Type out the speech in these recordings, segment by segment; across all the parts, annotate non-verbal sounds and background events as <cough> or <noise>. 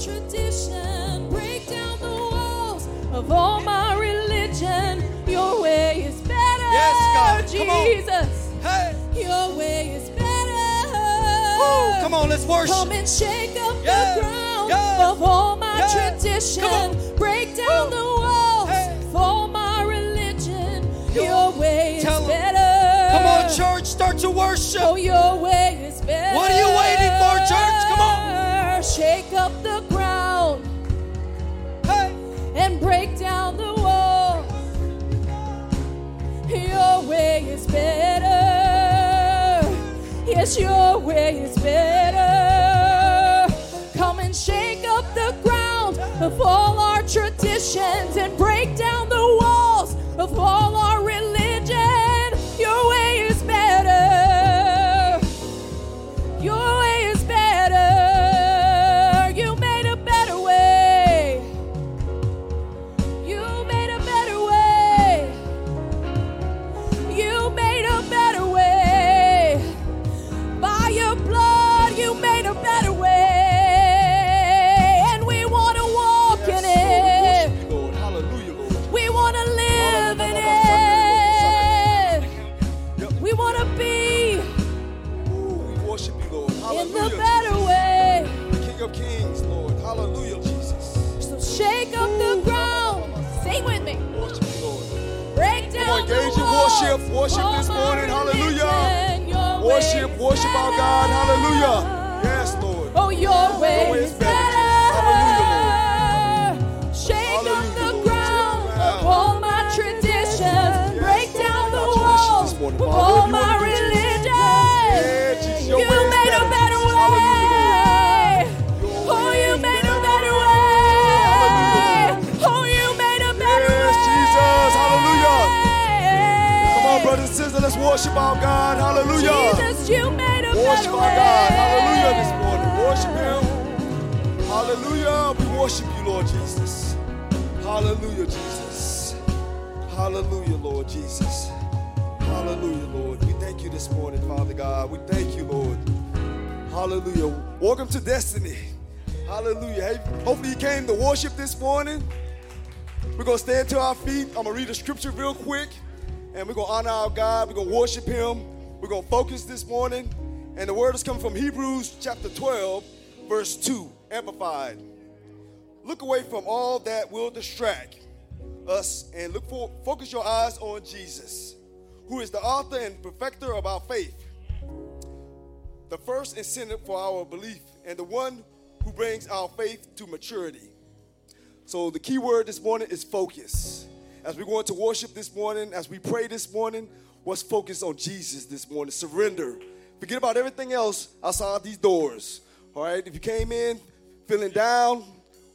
tradition. Break down the walls of all my religion. Your way is better, Yes, God. Come on. Jesus. Hey. Your way is better. Woo. Come on, let's worship. Come and shake up Yeah. the ground Yeah. of all my Yeah. tradition. Break down the walls Hey. of all my religion. Your way is Tell better. Come on, church, start to worship. Oh, your way is better. What are you waiting for, church? Come on. Shake up Yes, your way is better. Come and shake up the ground of all our traditions and break down the walls of all our our God. Hallelujah. Yes, Lord. Oh, your way, is better. better, Shake up Hallelujah, the Lord. ground Shake of all my traditions. Break Lord. down the walls of all my wanna do, Jesus? religion. Your You made a better, better Jesus. way. Oh, you made a better. better way. Oh, you made a better Yes, way. Jesus. Hallelujah. Come on, brothers and sisters, let's worship our God. Hallelujah. Jesus, you made a Worship our. God. Hallelujah this morning. Worship Him. Hallelujah. We worship you, Lord Jesus. Hallelujah, Jesus. Hallelujah, Lord Jesus. Hallelujah, Lord. We thank you this morning, Father God. We thank you, Lord. Hallelujah. Welcome to Destiny. Hallelujah. Hey, hopefully you came to worship this morning. We're going to stand to our feet. I'm going to read a scripture real quick. And we're going to honor our God. We're going to worship Him. We're going to focus this morning. And the word is coming from Hebrews chapter 12, verse 2, amplified. Look away from all that will distract us and look for focus your eyes on Jesus, who is the author and perfecter of our faith, the first incentive for our belief, and the one who brings our faith to maturity. So the key word this morning is focus. As we're going to worship this morning, as we pray this morning, let's focus on Jesus this morning. Surrender. Forget about everything else outside these doors. All right. If you came in feeling down,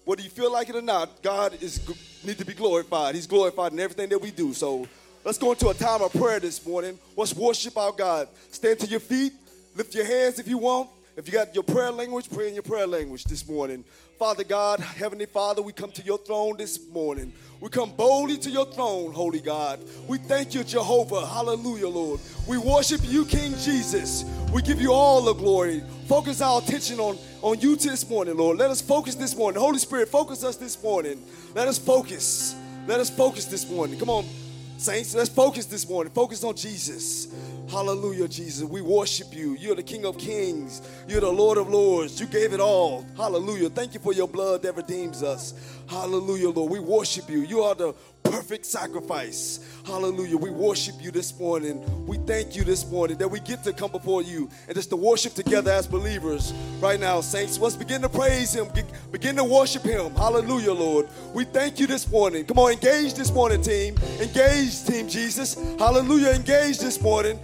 whether you feel like it or not, God is need to be glorified. He's glorified in everything that we do. So let's go into a time of prayer this morning. Let's worship our God. Stand to your feet. Lift your hands if you want. If you got your prayer language, pray in your prayer language this morning. Father God, Heavenly Father, we come to your throne this morning. We come boldly to your throne, Holy God. We thank you, Jehovah. Hallelujah, Lord. We worship you, King Jesus. We give you all the glory. Focus our attention on, on you this morning, Lord. Let us focus this morning. Holy Spirit, focus us this morning. Let us focus. Let us focus this morning. Come on, saints. Let's focus this morning. Focus on Jesus. Hallelujah, Jesus. We worship you. You're the King of Kings. You're the Lord of Lords. You gave it all. Hallelujah. Thank you for your blood that redeems us. Hallelujah, Lord. We worship you. You are the perfect sacrifice. Hallelujah. We worship you this morning. We thank you this morning that we get to come before you and just to worship together as believers. Right now, saints, let's begin to praise him. Begin to worship him. Hallelujah, Lord. We thank you this morning. Come on, engage this morning, team. Engage, Team Jesus. Hallelujah. Engage this morning.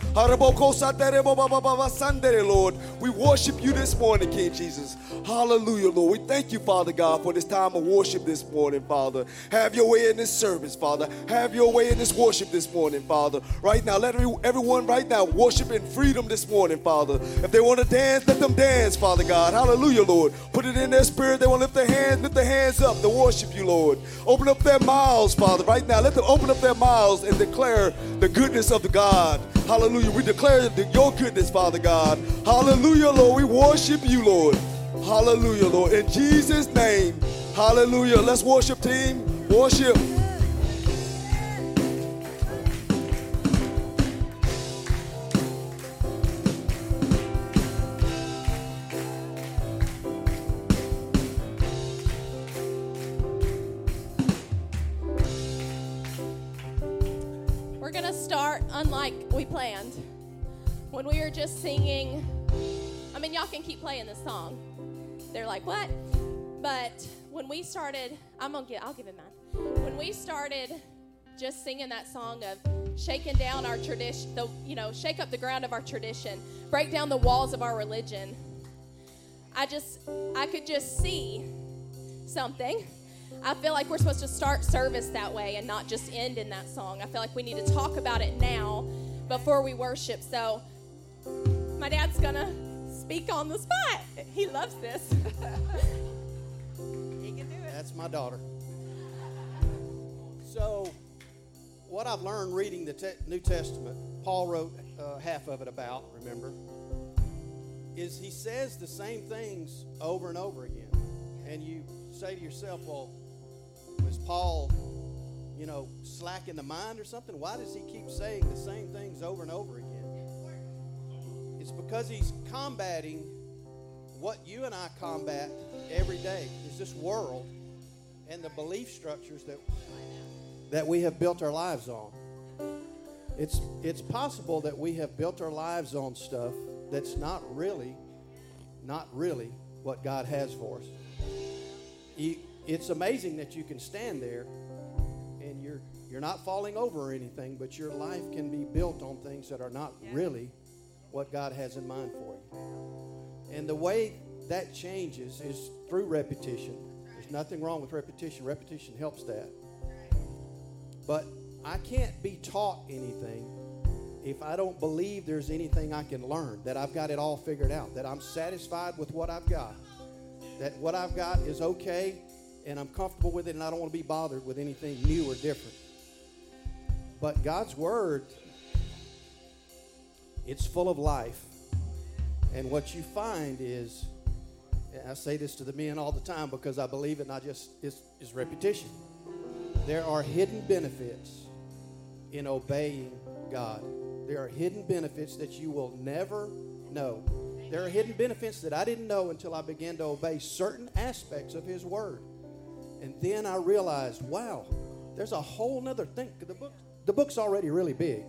Lord. We worship you this morning, King Jesus. Hallelujah, Lord. We thank you, Father God, for this time of worship this morning, Father. Have your way in this service, Father. Have your way in this worship this morning, Father. Right now, let everyone right now worship in freedom this morning, Father. If they want to dance, let them dance, Father God. Hallelujah, Lord. Put it in their spirit. They want to lift their hands, lift their hands up to worship you, Lord. Open up their mouths, Father, right now. Let them open up their mouths and declare the goodness of the God. Hallelujah. We declare your goodness, Father God. Hallelujah, Lord. We worship you, Lord. Hallelujah, Lord. In Jesus' name. Hallelujah. Let's worship, team. Worship. Unlike we planned. When we were just singing, I mean, y'all can keep playing this song. They're like, what? But when we started, I'm gonna get, I'll give it mine. When we started just singing that song of shaking down our tradition, the you know, shake up the ground of our tradition, break down the walls of our religion. I just, I could just see something. I feel like we're supposed to start service that way and not just end in that song. I feel like we need to talk about it now before we worship. So, my dad's gonna speak on the spot. He loves this. <laughs> He can do it. That's my daughter. So, what I've learned reading the te- New Testament, Paul wrote uh, half of it about, remember, is he says the same things over and over again. And you say to yourself, well, Paul, you know, slack in the mind or something? Why does he keep saying the same things over and over again? It's because he's combating what you and I combat every day is this world and the belief structures that that we have built our lives on. It's it's possible that we have built our lives on stuff that's not really not really what God has for us. It's amazing that you can stand there and you're you're not falling over or anything, but your life can be built on things that are not really what God has in mind for you. And the way that changes is through repetition. There's nothing wrong with repetition. Repetition helps that. But I can't be taught anything if I don't believe there's anything I can learn, that I've got it all figured out, that I'm satisfied with what I've got, that what I've got is okay and I'm comfortable with it and I don't want to be bothered with anything new or different. But God's Word, it's full of life. And what you find is, and I say this to the men all the time because I believe it, not just it's, it's repetition. There are hidden benefits in obeying God. There are hidden benefits that you will never know. There are hidden benefits that I didn't know until I began to obey certain aspects of His Word. And then I realized, wow, there's a whole nother thing. The book, the book's already really big.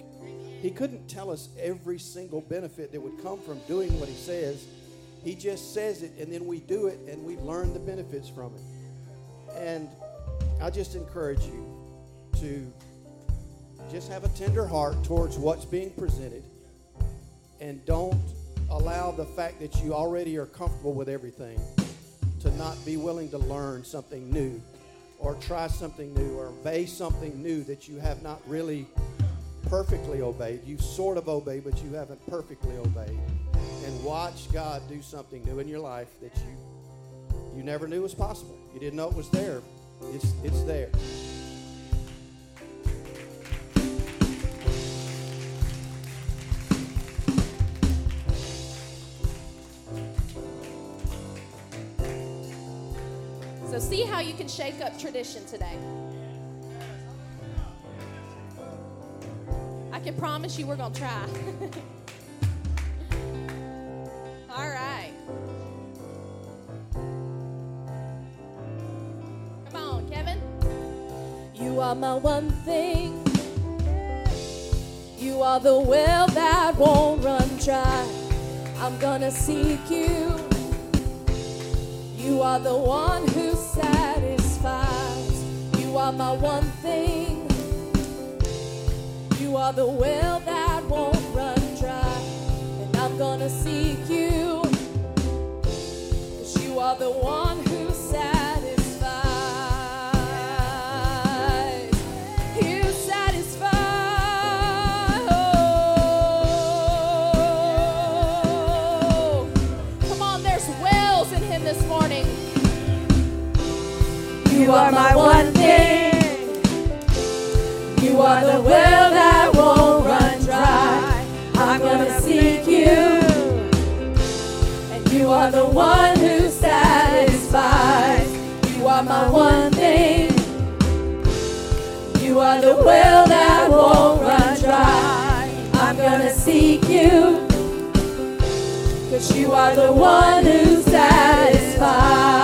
He couldn't tell us every single benefit that would come from doing what he says. He just says it, and then we do it, and we learn the benefits from it. And I just encourage you to just have a tender heart towards what's being presented, and don't allow the fact that you already are comfortable with everything to not be willing to learn something new or try something new or obey something new that you have not really perfectly obeyed. You've sort of obeyed, but you haven't perfectly obeyed. And watch God do something new in your life that you you never knew was possible. You didn't know it was there. It's it's there. So see how you can shake up tradition today. I can promise you we're going to try. <laughs> All right. Come on, Kevin. You are my one thing. You are the well that won't run dry. I'm gonna seek you. You are the one who satisfies. You are my one thing. You are the well that won't run dry. And I'm gonna seek you. Cause you are the one You are my one thing. You are the well that won't run dry. I'm gonna seek you. And you are the one who satisfies. You are my one thing. You are the well that won't run dry. I'm gonna seek you. Cause you are the one who satisfies.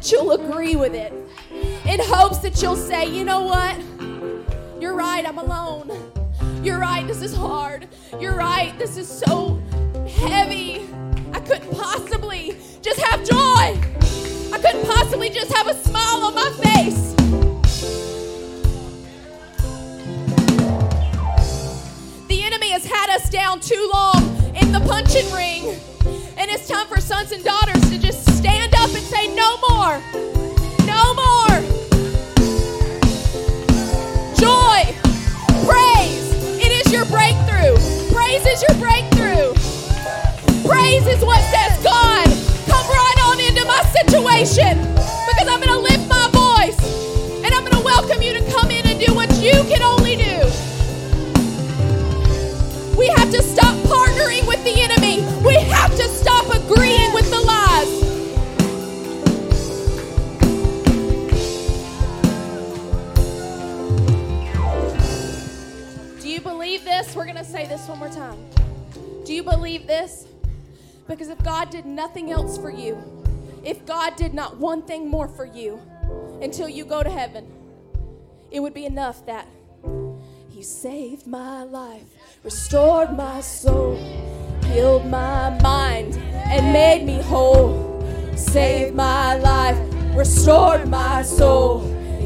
That you'll agree with it, in hopes that you'll say, you know what? You're right, I'm alone. You're right, this is hard. You're right, this is so heavy. I couldn't possibly just have joy. I couldn't possibly just have a smile on my face. The enemy has had us down too long in the punching ring. And it's time for sons and daughters to just say, No more. No more. Joy. Praise. It is your breakthrough. Praise is your breakthrough. Praise is what says, God, come right on into my situation because I'm going to lift my voice and I'm going to welcome you to come in and do what you can only do. We have to stop partnering with the enemy. We have to stop agreeing believe this? We're going to say this one more time. Do you believe this? Because if God did nothing else for you, if God did not one thing more for you until you go to heaven, it would be enough that He saved my life, restored my soul, healed my mind, and made me whole. Saved my life, restored my soul,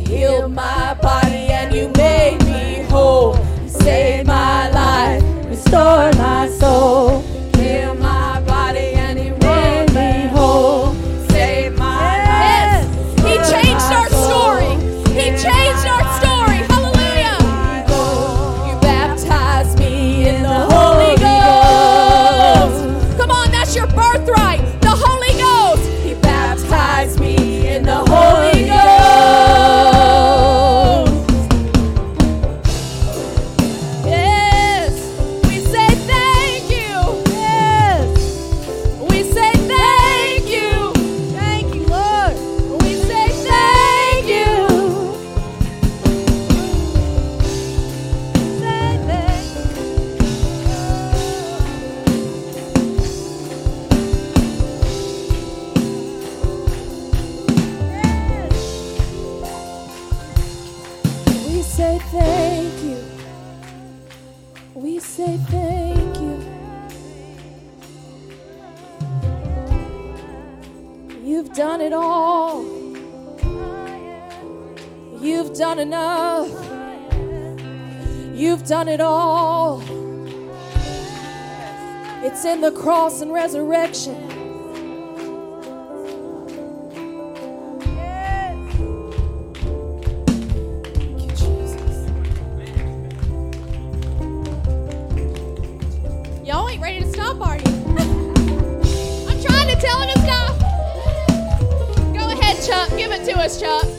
healed my body, and you made me whole. Saved my life, restored my soul, healed my enough. You've done it all. It's in the cross and resurrection. Y'all ain't ready to stop, are you? I'm trying to tell stop. Go ahead, Chuck. Give it to us, Chuck.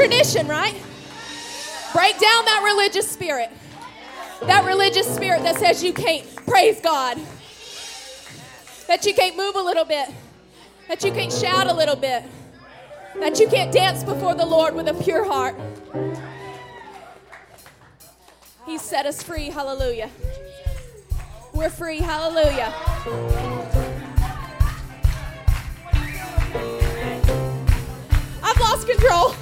Tradition, right? Break down that religious spirit. That religious spirit that says you can't praise God. That you can't move a little bit. That you can't shout a little bit. That you can't dance before the Lord with a pure heart. He set us free. Hallelujah. We're free. Hallelujah. I've lost control.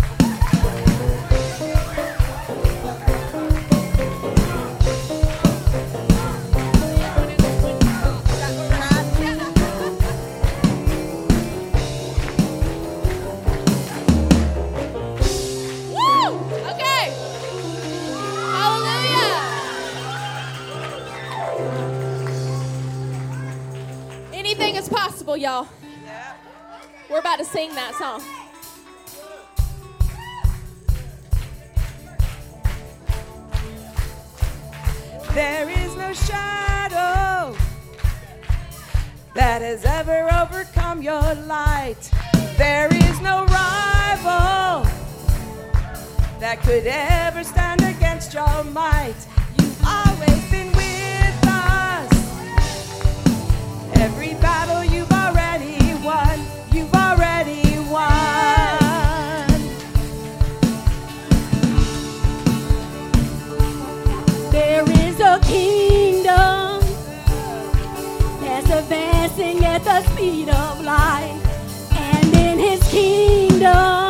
Possible, y'all. We're about to sing that song. There is no shadow that has ever overcome your light. There is no rival that could ever stand against your might. You've always been with us. Every battle kingdom that's advancing at the speed of light. And in his kingdom,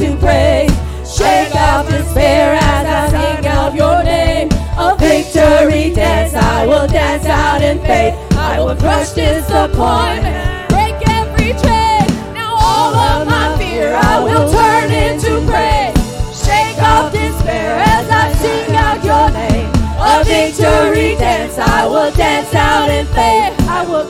into praise. Shake off despair as I sing out your name. A victory dance, I will dance out in faith. I will crush disappointment, break every chain. Now all of my fear I will turn into praise. Shake off despair as I sing out your name. A victory dance, I will dance out in faith. I will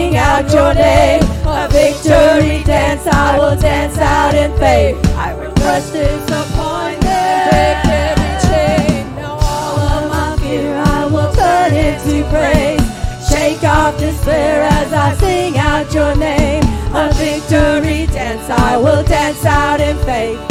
sing out your name. A victory dance, I will dance out in faith. I will trust is appointed. Break every chain. Now all of my fear I will turn into praise. Shake off despair as I sing out your name. A victory dance, I will dance out in faith.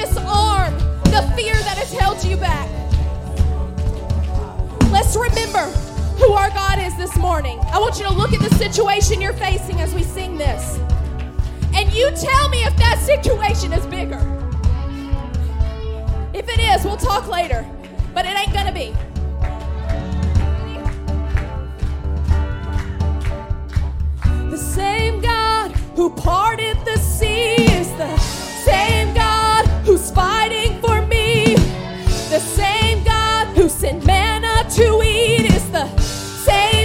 disarm the fear that has held you back. Let's remember who our God is this morning. I want you to look at the situation you're facing as we sing this. And you tell me if that situation is bigger. If it is, we'll talk later. But it ain't gonna be. The same God who parted the sea is the same God fighting for me. The same God who sent manna to eat is the same.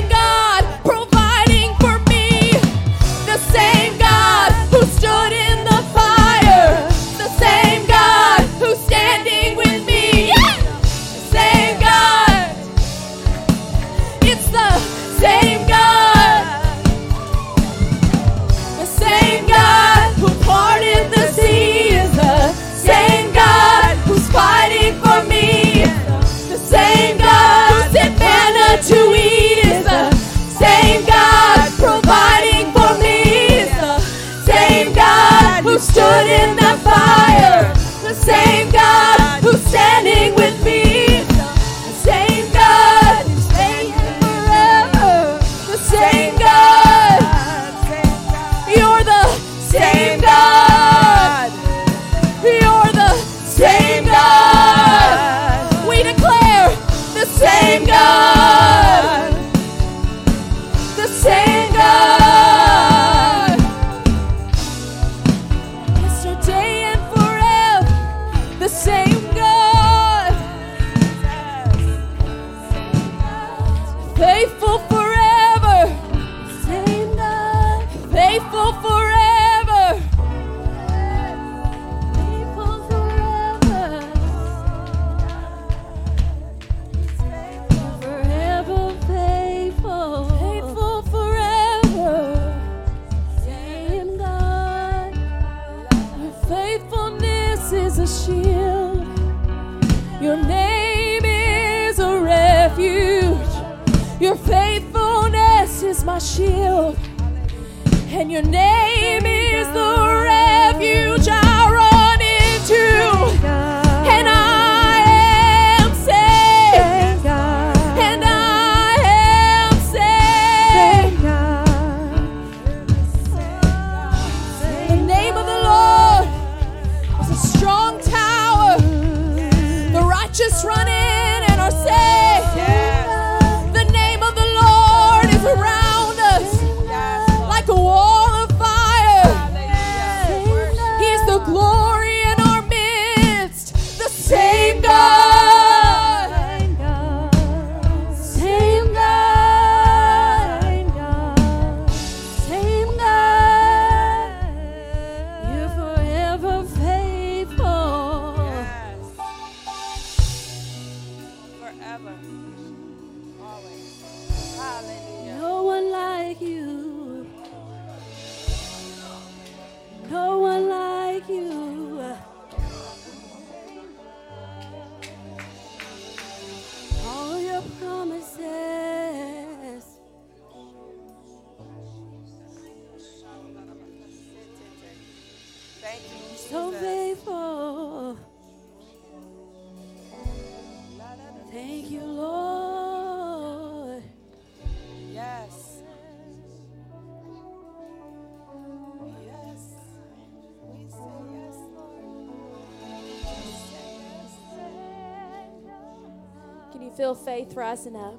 faith rising up.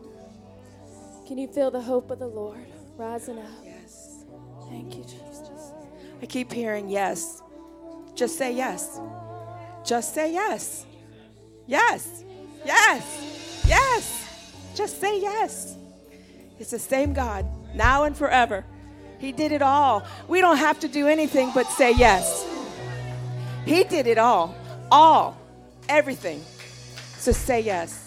Can you feel the hope of the Lord rising up? Yes. Thank you, Jesus. I keep hearing yes. Just say yes. Just say yes. Yes. Yes. Yes. Just say yes. It's the same God now and forever. He did it all. We don't have to do anything but say yes. He did it all. All. Everything. So say yes.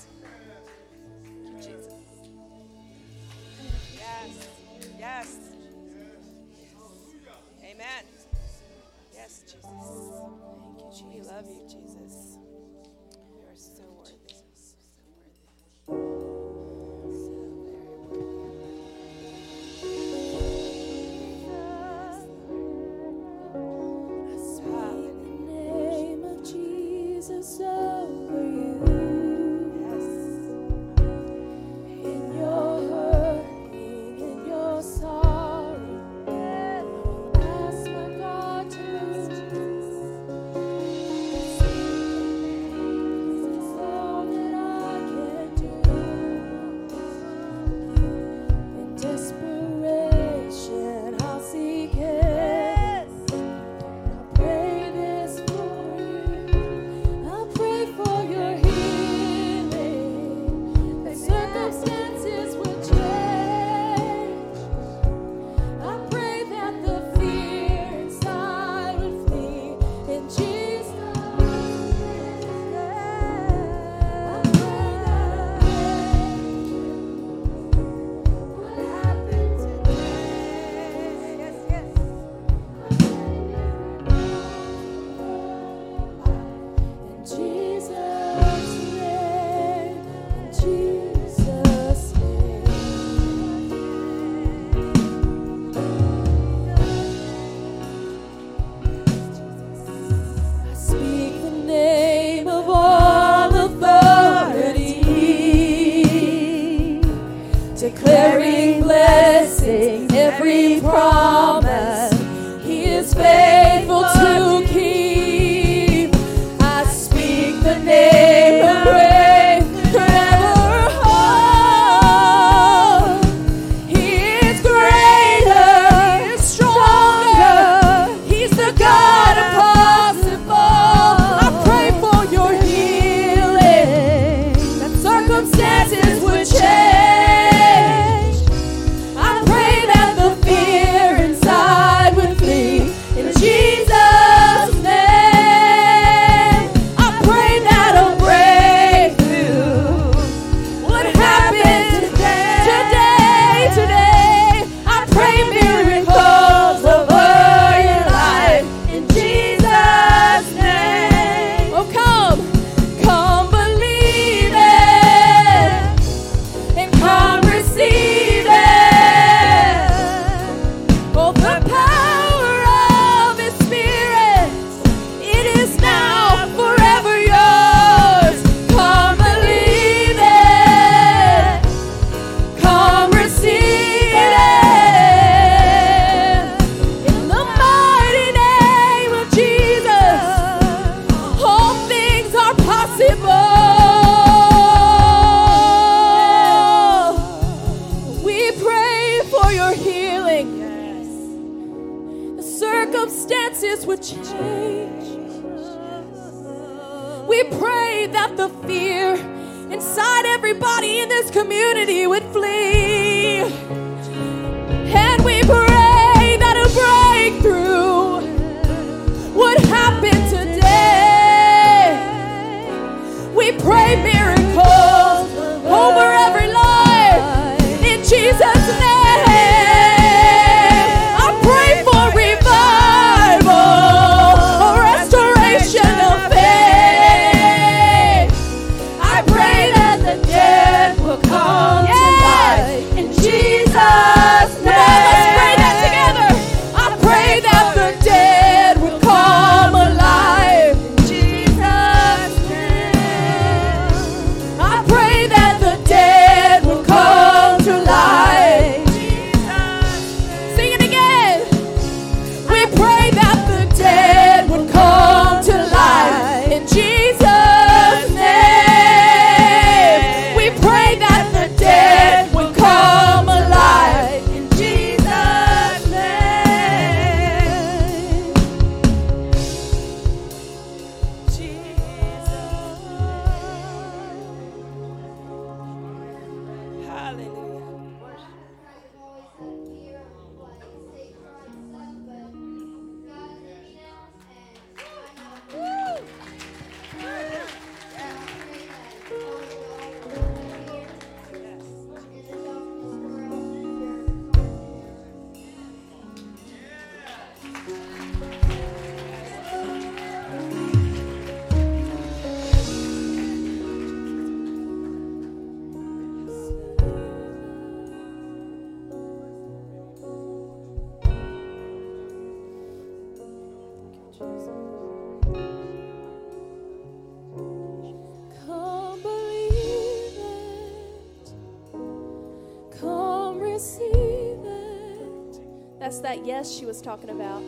That's that yes she was talking about.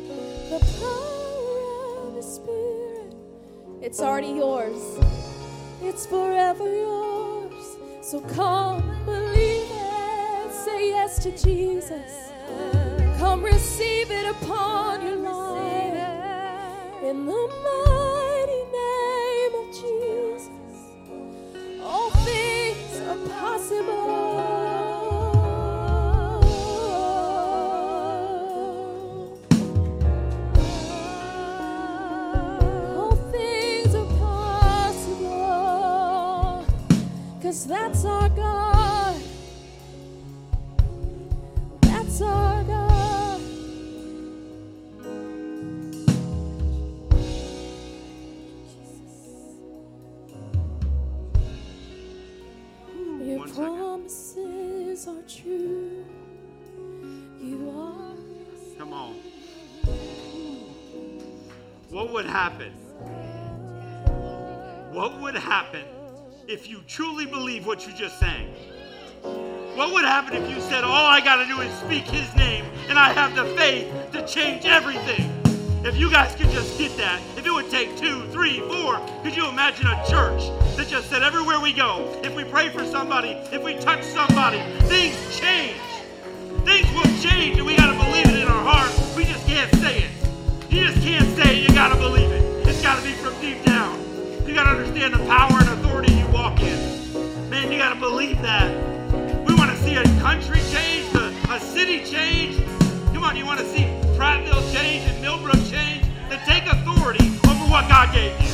The power of the Spirit. It's already yours. It's forever yours. So come believe it. Say yes to Jesus. Come receive it upon your life. In the mighty name of Jesus. All things are possible. Happen? What would happen if you truly believe what you just sang? What would happen if you said, All I got to do is speak his name and I have the faith to change everything? If you guys could just get that, if it would take two, three, four, could you imagine a church that just said, Everywhere we go, if we pray for somebody, if we touch somebody, things change. Things will change, and we gotta believe it in our heart. We just can't say it. Can't say it, you gotta believe it. It's gotta be from deep down. You gotta understand the power and authority you walk in. Man, you gotta believe that. We wanna see a country change, a, a city change. Come on, you wanna see Prattville change and Millbrook change? Then take authority over what God gave you.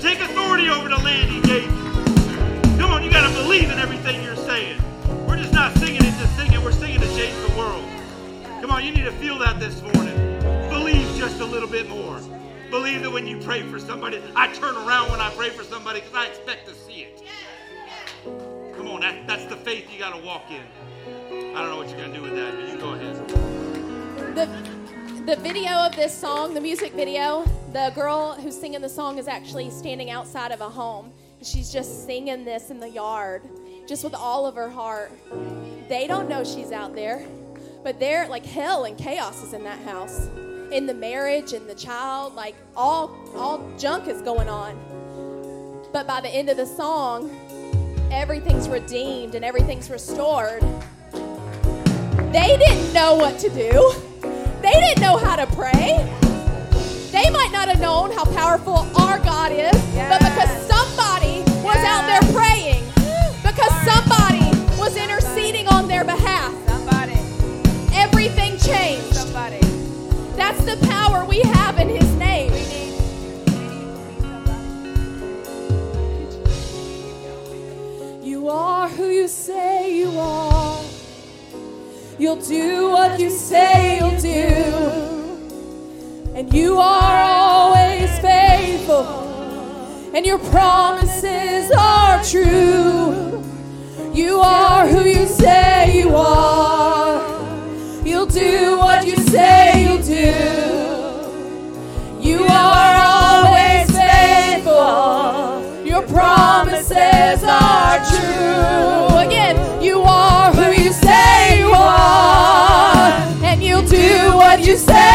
Take authority over the land He gave you. Come on, you gotta believe in everything you're saying. We're just not singing it to sing it, we're singing to change the world. Come on, you need to feel that this morning. Just a little bit more. Believe that when you pray for somebody, I turn around when I pray for somebody because I expect to see it. Come on, that, that's the faith you gotta walk in. I don't know what you're gonna do with that, but you go ahead. the the video of this song, the music video, the girl who's singing the song is actually standing outside of a home. She's just singing this in the yard, just with all of her heart. They don't know she's out there, but they're like hell and chaos is in that house. In the marriage and the child, like all all junk is going on. But by the end of the song, everything's redeemed and everything's restored. They didn't know what to do. They didn't know how to pray. They might not have known how powerful our God is, but because somebody was out there praying, because somebody was interceding on their behalf, That's the power we have in His name. We need, we need You are who you say you are. You'll do what you say you'll do. And you are always faithful. And your promises are true. You are who you say you are. Do what you say you'll do. You are always faithful. Your promises are true. Again, you are who you say you are. And you'll do what you say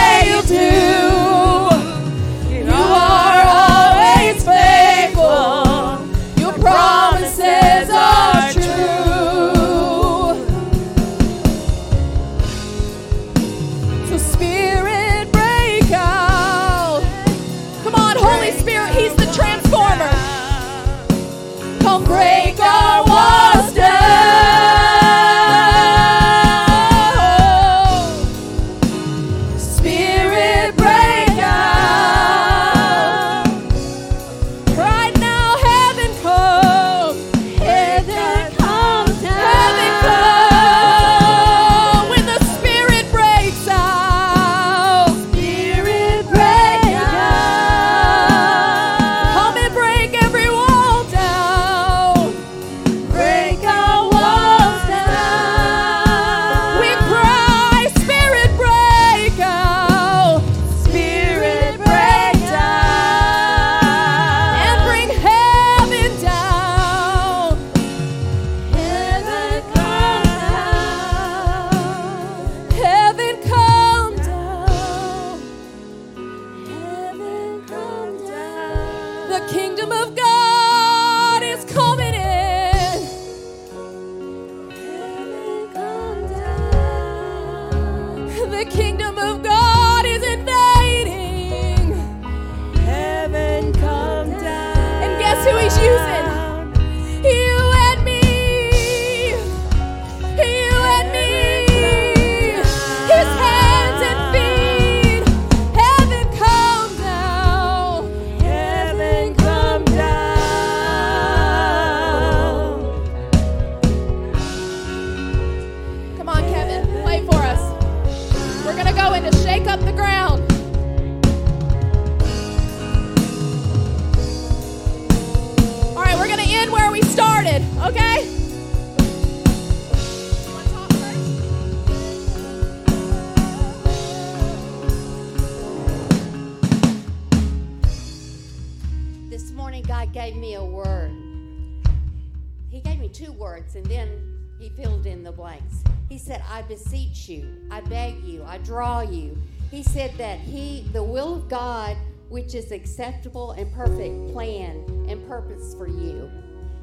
acceptable and perfect plan and purpose for you.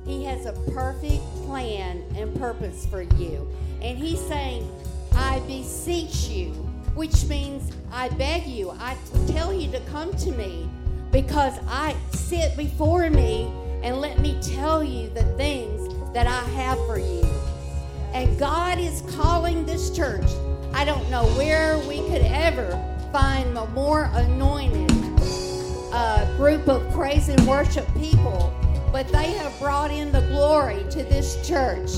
He has a perfect plan and purpose for you. And he's saying, I beseech you, which means I beg you, I tell you to come to me because I sit before me and let me tell you the things that I have for you. And God is calling this church. I don't know where we could ever find more anointed a group of praise and worship people, but they have brought in the glory to this church.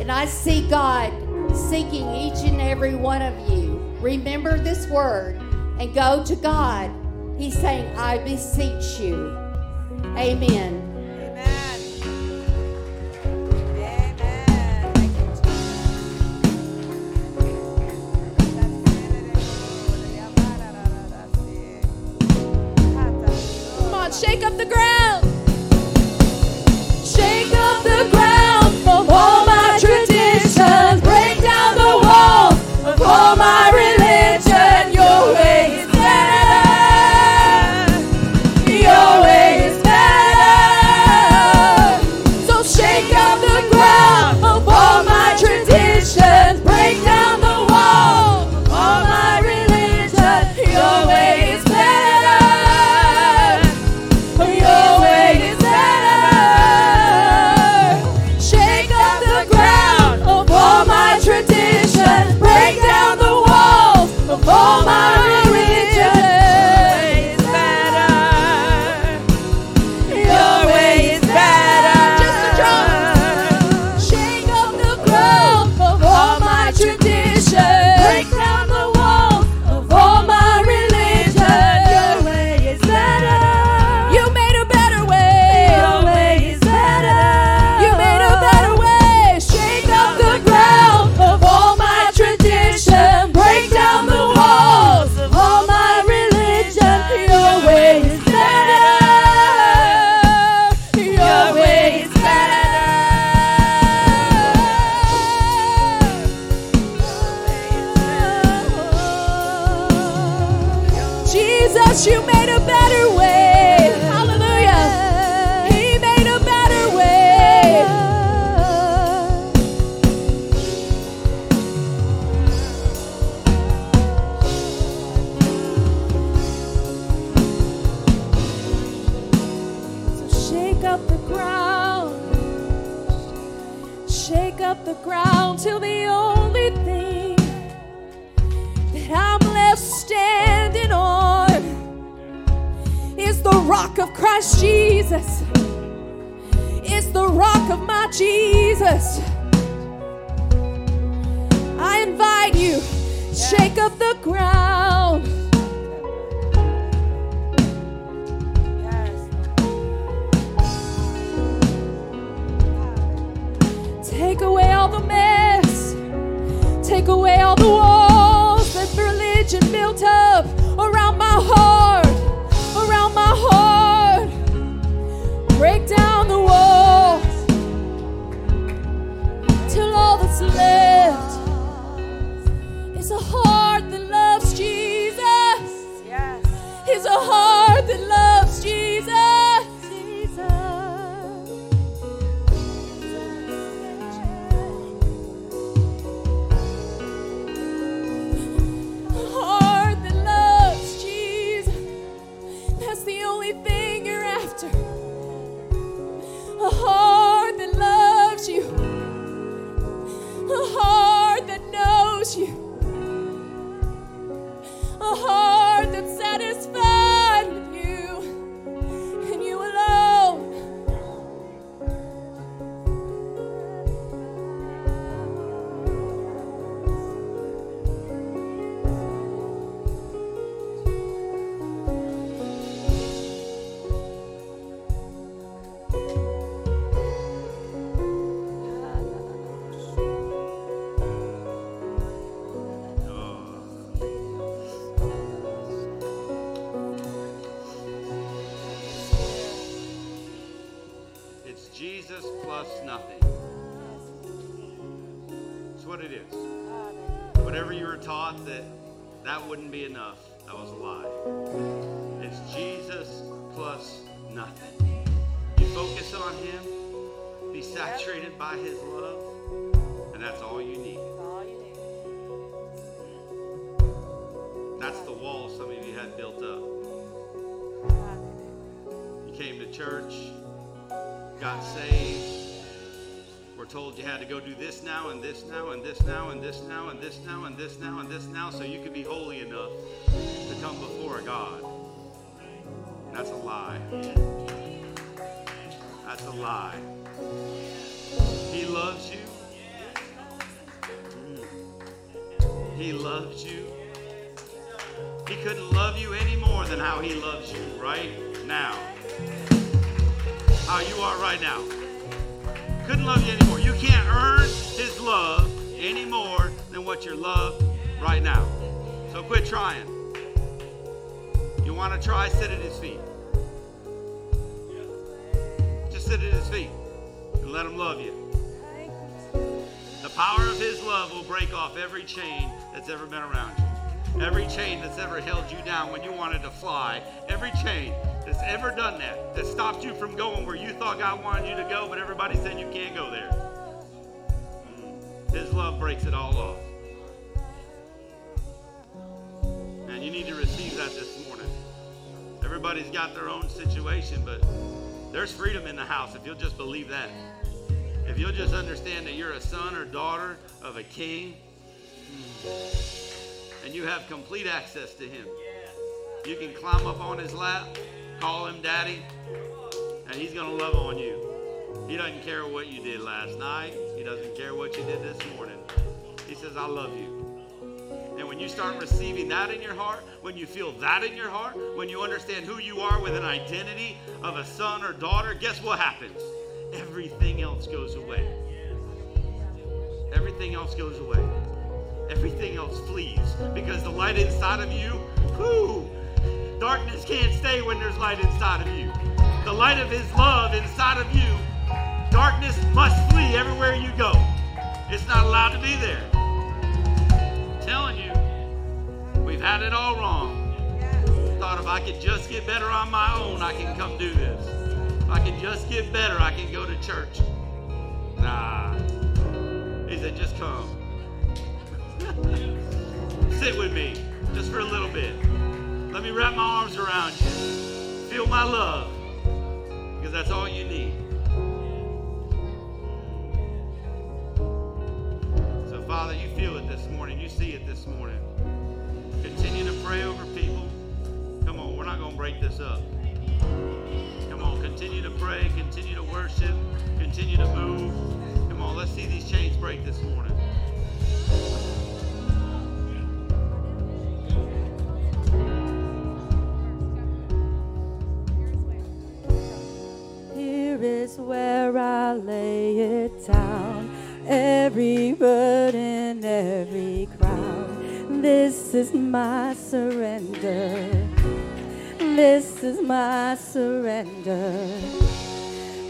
And I see God seeking each and every one of you. Remember this word and go to God. He's saying, I beseech you. Amen. Now and this now and this now and this now and this now and this now and this now so you could be holy enough to come before God. That's a lie. That's a lie. He loves you. He loves you. He couldn't love you any more than how he loves you right now. How you are right now. Couldn't love you anymore. You can't earn his love any more than what you're loved right now. So quit trying. You want to try, sit at his feet. Just sit at his feet and let him love you. The power of his love will break off every chain that's ever been around you. Every chain that's ever held you down when you wanted to fly. Every chain that's ever done that, that stopped you from going where you thought God wanted you to go, but everybody said you can't go there. His love breaks it all off. And you need to receive that this morning. Everybody's got their own situation, but there's freedom in the house if you'll just believe that. If you'll just understand that you're a son or daughter of a king and you have complete access to him. You can climb up on his lap, call him daddy, and he's going to love on you. He doesn't care what you did last night. Doesn't care what you did this morning. He says, I love you. And when you start receiving that in your heart, when you feel that in your heart, when you understand who you are with an identity of a son or daughter, guess what happens? Everything else goes away. Everything else goes away. Everything else flees because the light inside of you, whoo, darkness can't stay when there's light inside of you. The light of his love inside of you, darkness must flee everywhere you go. It's not allowed to be there. I'm telling you, we've had it all wrong. Thought if I could just get better on my own, I can come do this. If I can just get better, I can go to church. Nah. He said, just come. <laughs> Sit with me just for a little bit. Let me wrap my arms around you. Feel my love. Because that's all you need. Morning. Continue to pray over people. Come on, we're not going to break this up. Come on, continue to pray, continue to worship, continue to move. Come on, let's see these chains break this morning. Here is where I lay it down. Every burden, every crown. This is my surrender. This is my surrender.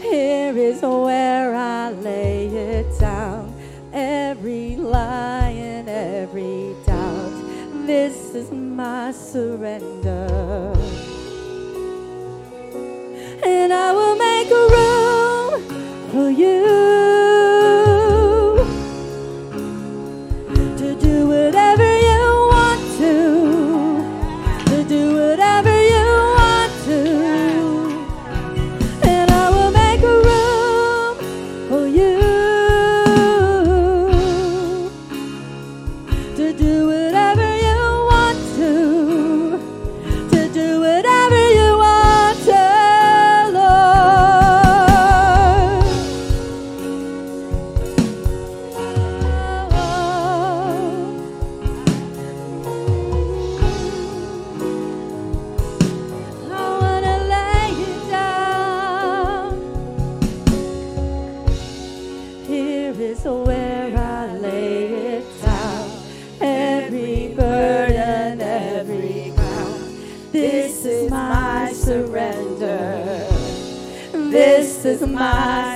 Here is where I lay it down. Every lie and every doubt. This is my surrender and I will make a room for you my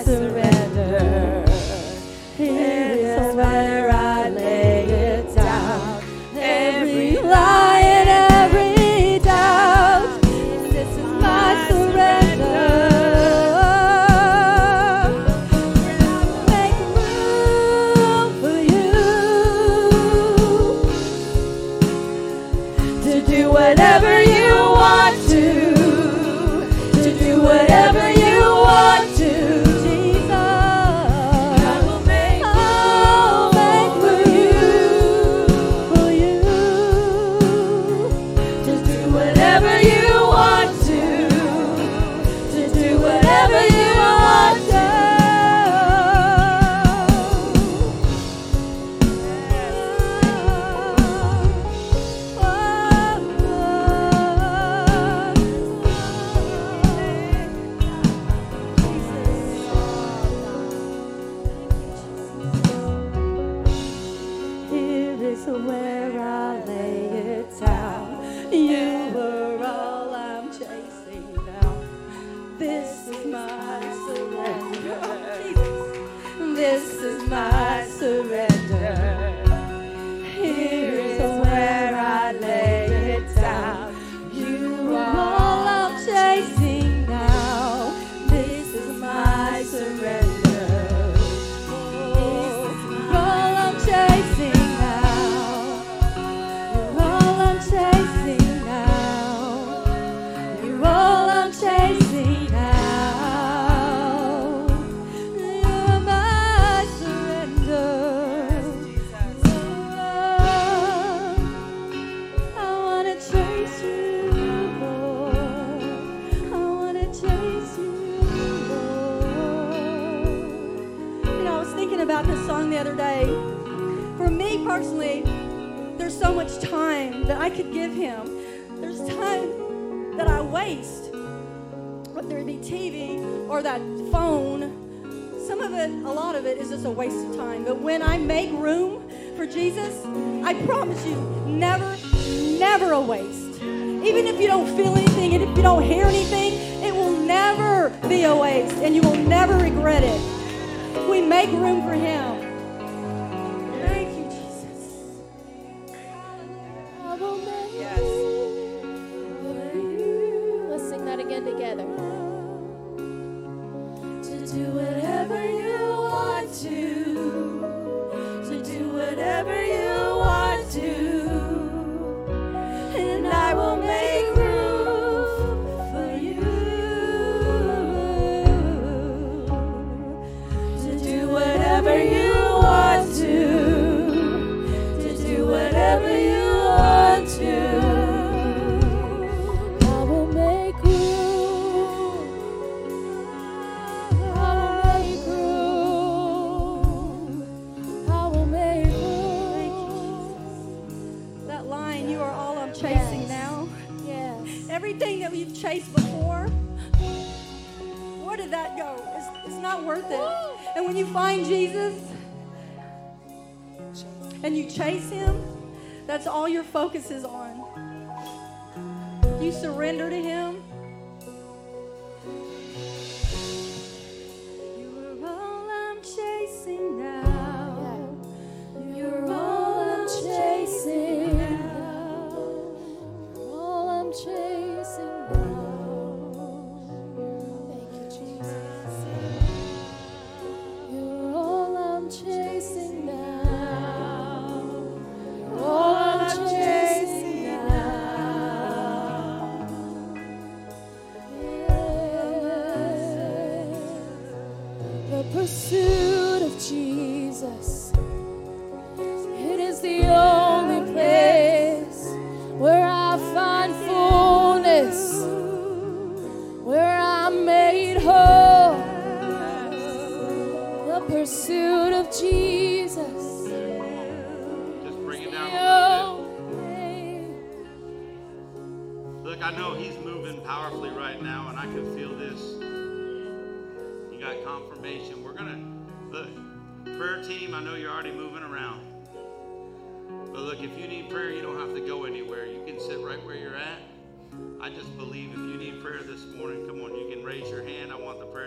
your focus is on.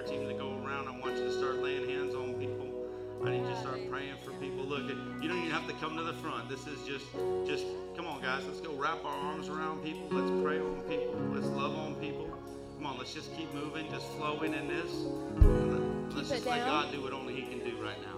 Prayer team to go around. I want you to start laying hands on people. I need you to start praying for people. Look, you don't even have to come to the front. This is just, just come on, guys. Let's go wrap our arms around people. Let's pray on people. Let's love on people. Come on, let's just keep moving, just flowing in this. Let's just let. God do what only He can do right now.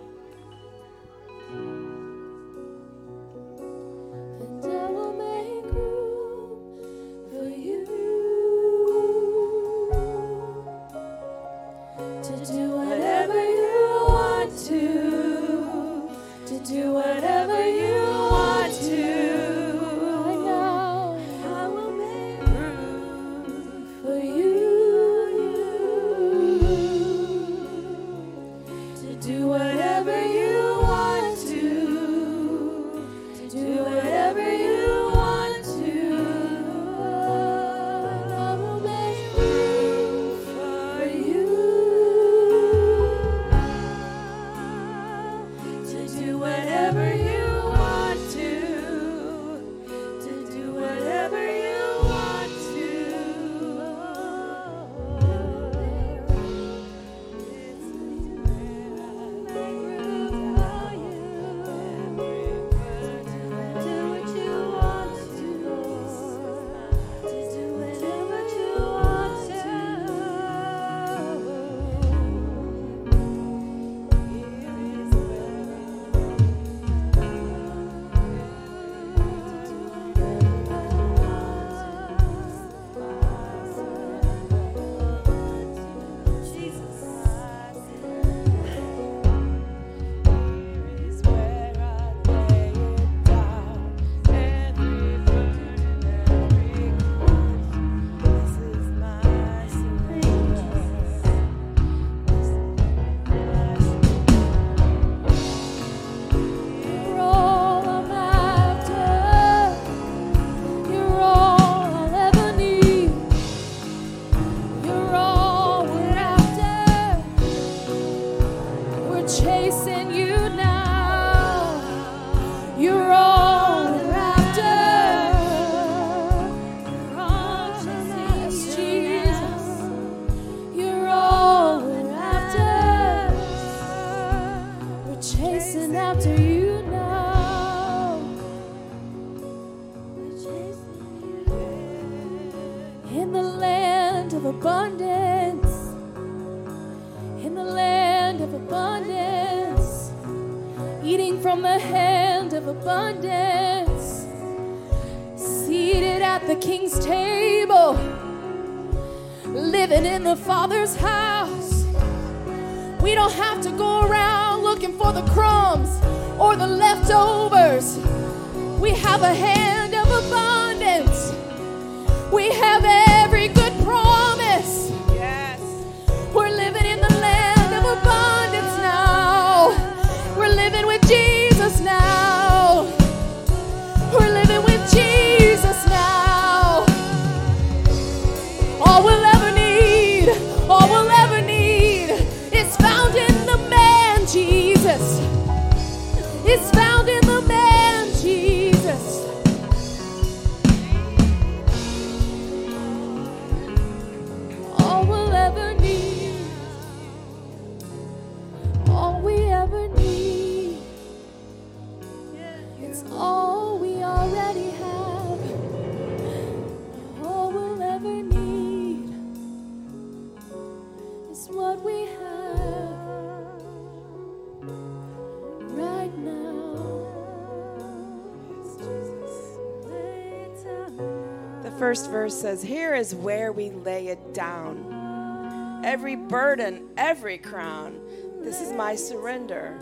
Verse says, Here is where we lay it down. Every burden, every crown, this is my surrender.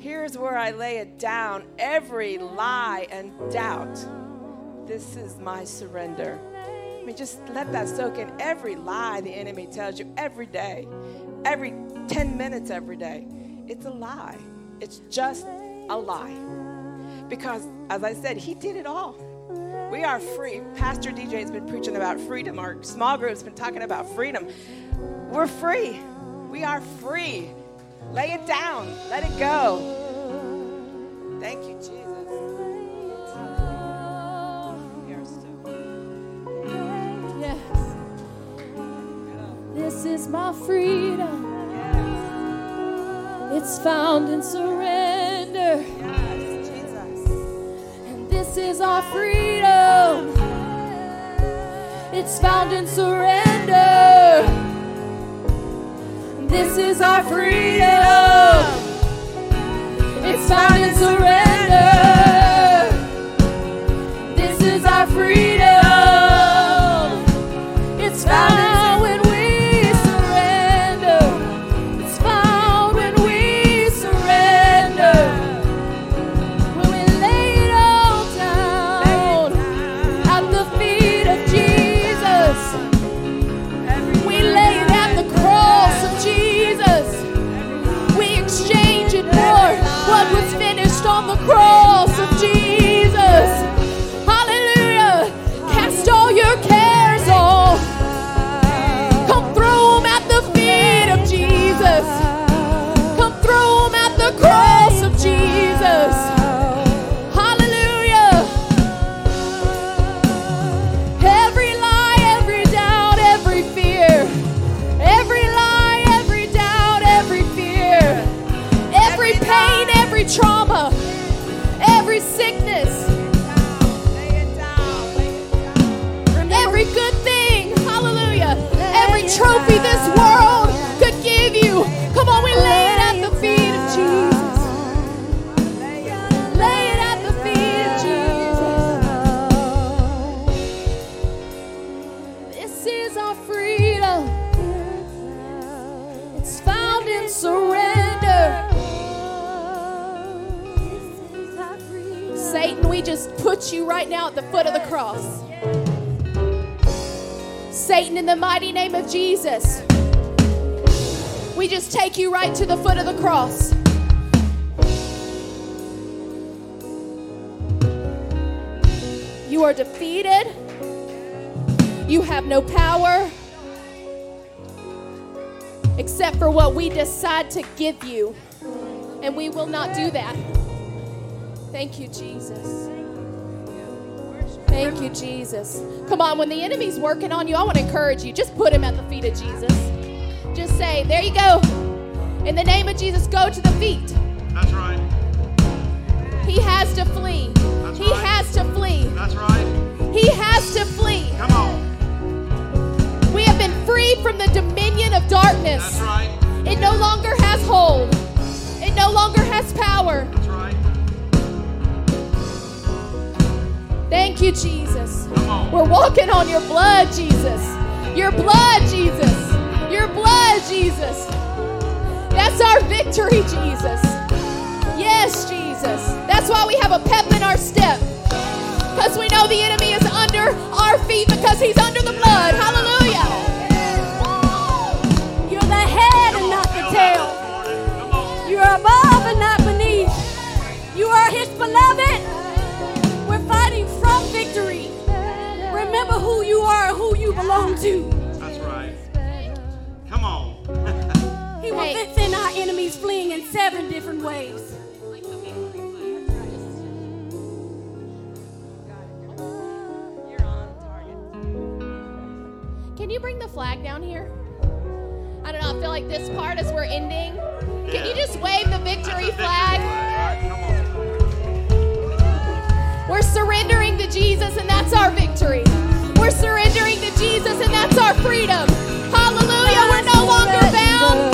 Here's where I lay it down. Every lie and doubt, this is my surrender. I mean, just let that soak in. Every lie the enemy tells you every day, every 10 minutes every day, it's a lie. It's just a lie. Because, as I said, he did it all. We are free. Pastor DJ has been preaching about freedom. Our small group's been talking about freedom. We're free. We are free. Lay it down. Let it go. Thank you, Jesus. We are so This is my freedom. It's found in surrender. Yes, Jesus. And this is our freedom. It's found in surrender. This is our freedom. It's found in surrender. Now at the foot of the cross. Satan, in the mighty name of Jesus, we just take you right to the foot of the cross. You are defeated. You have no power except for what we decide to give you. And we will not do that. Thank you, Jesus. Thank you, Jesus. Come on, when the enemy's working on you, I want to encourage you. Just put him at the feet of Jesus. Just say, There you go. In the name of Jesus, go to the feet. That's right. He has to flee. That's He right. has to flee. That's right. He has to flee. Come on. We have been freed from the dominion of darkness. That's right. It no longer has hold, it no longer has power. Thank you, Jesus. We're walking on your blood, Jesus. Your blood, Jesus. Your blood, Jesus. That's our victory, Jesus. Yes, Jesus. That's why we have a pep in our step. Because we know the enemy is under our feet because he's under the blood. Hallelujah. You're the head and not the tail. You are above and not beneath. You are his beloved. We're fighting from victory. Remember who you are and who you belong to. That's right. Come on. He will Hey. send our enemies fleeing in seven different ways. You're on target. Can you bring the flag down here? I don't know. I feel like this part as we're ending. Can you just wave the victory That's a flag? We're surrendering to Jesus, and that's our victory. We're surrendering to Jesus, and that's our freedom. Hallelujah. We're no longer bound.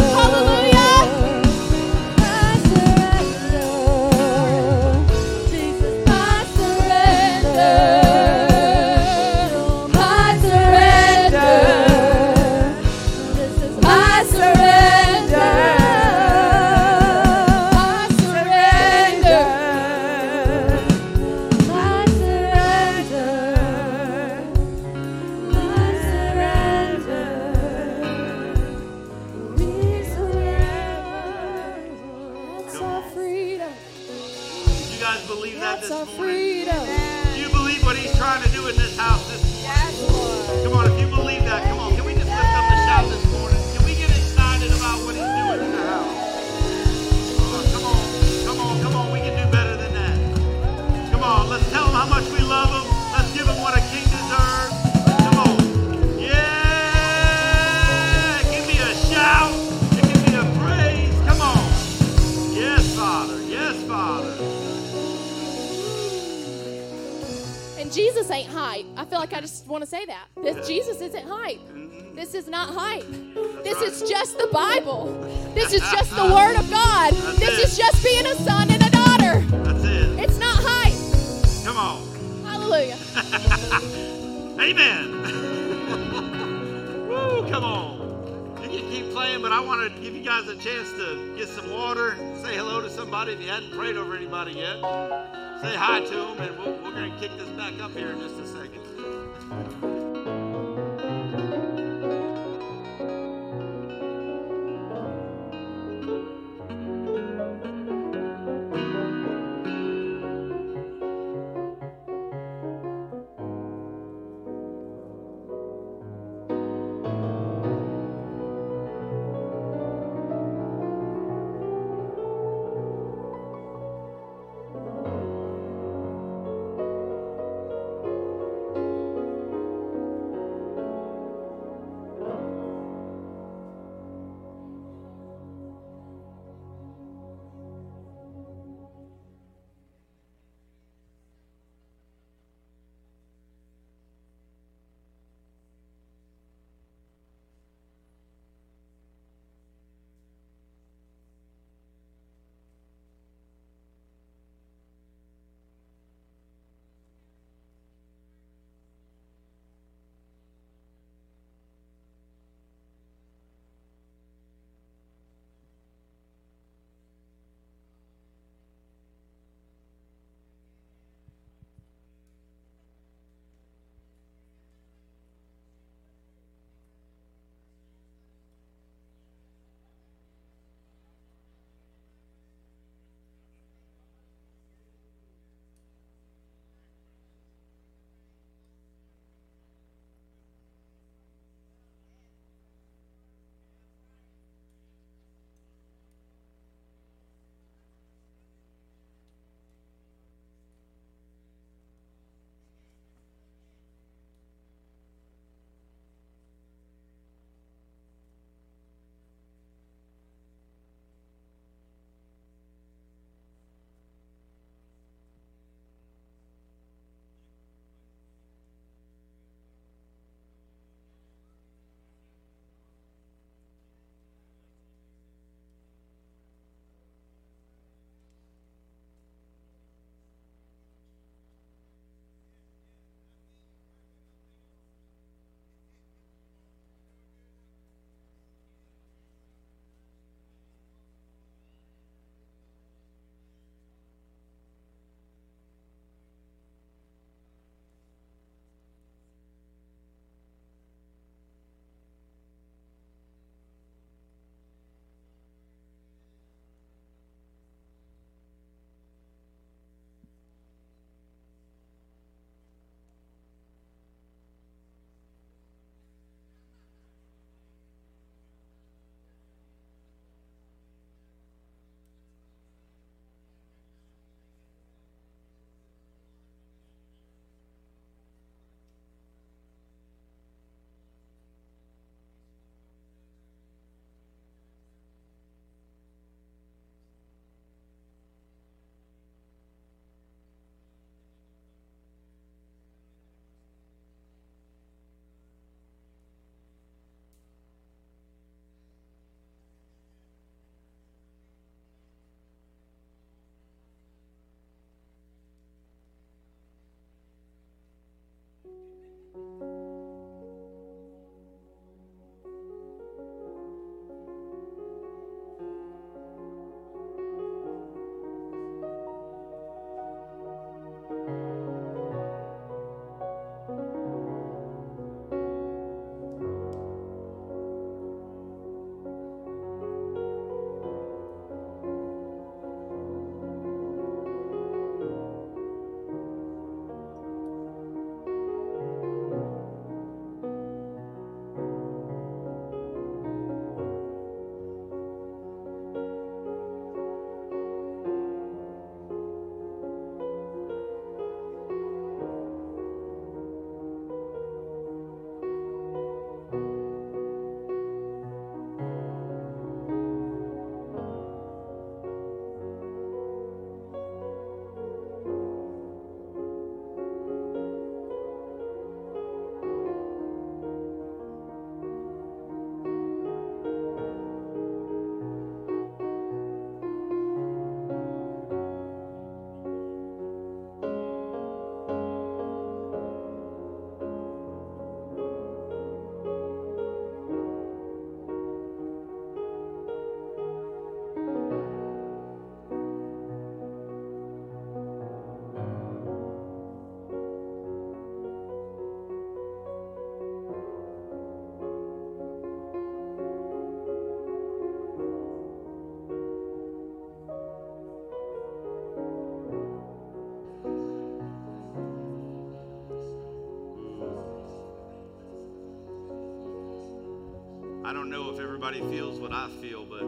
I don't know if everybody feels what I feel, but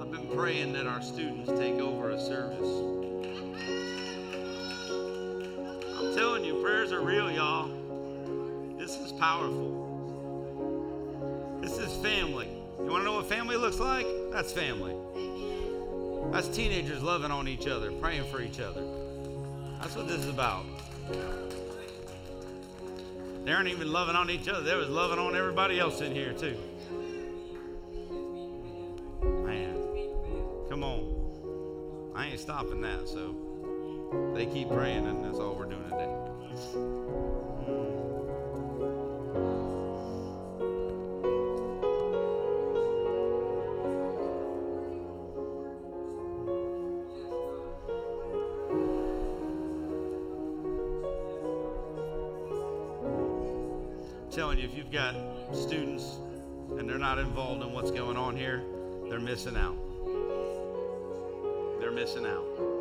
I've been praying that our students take over a service. I'm telling you, prayers are real, y'all. This is powerful. This is family. You want to know what family looks like? That's family. That's teenagers loving on each other, praying for each other. That's what this is about. They aren't even loving on each other. They was loving on everybody else in here too. So they keep praying, and that's all we're doing today. telling you, if you've got students and they're not involved in what's going on here, they're missing out. They're missing out.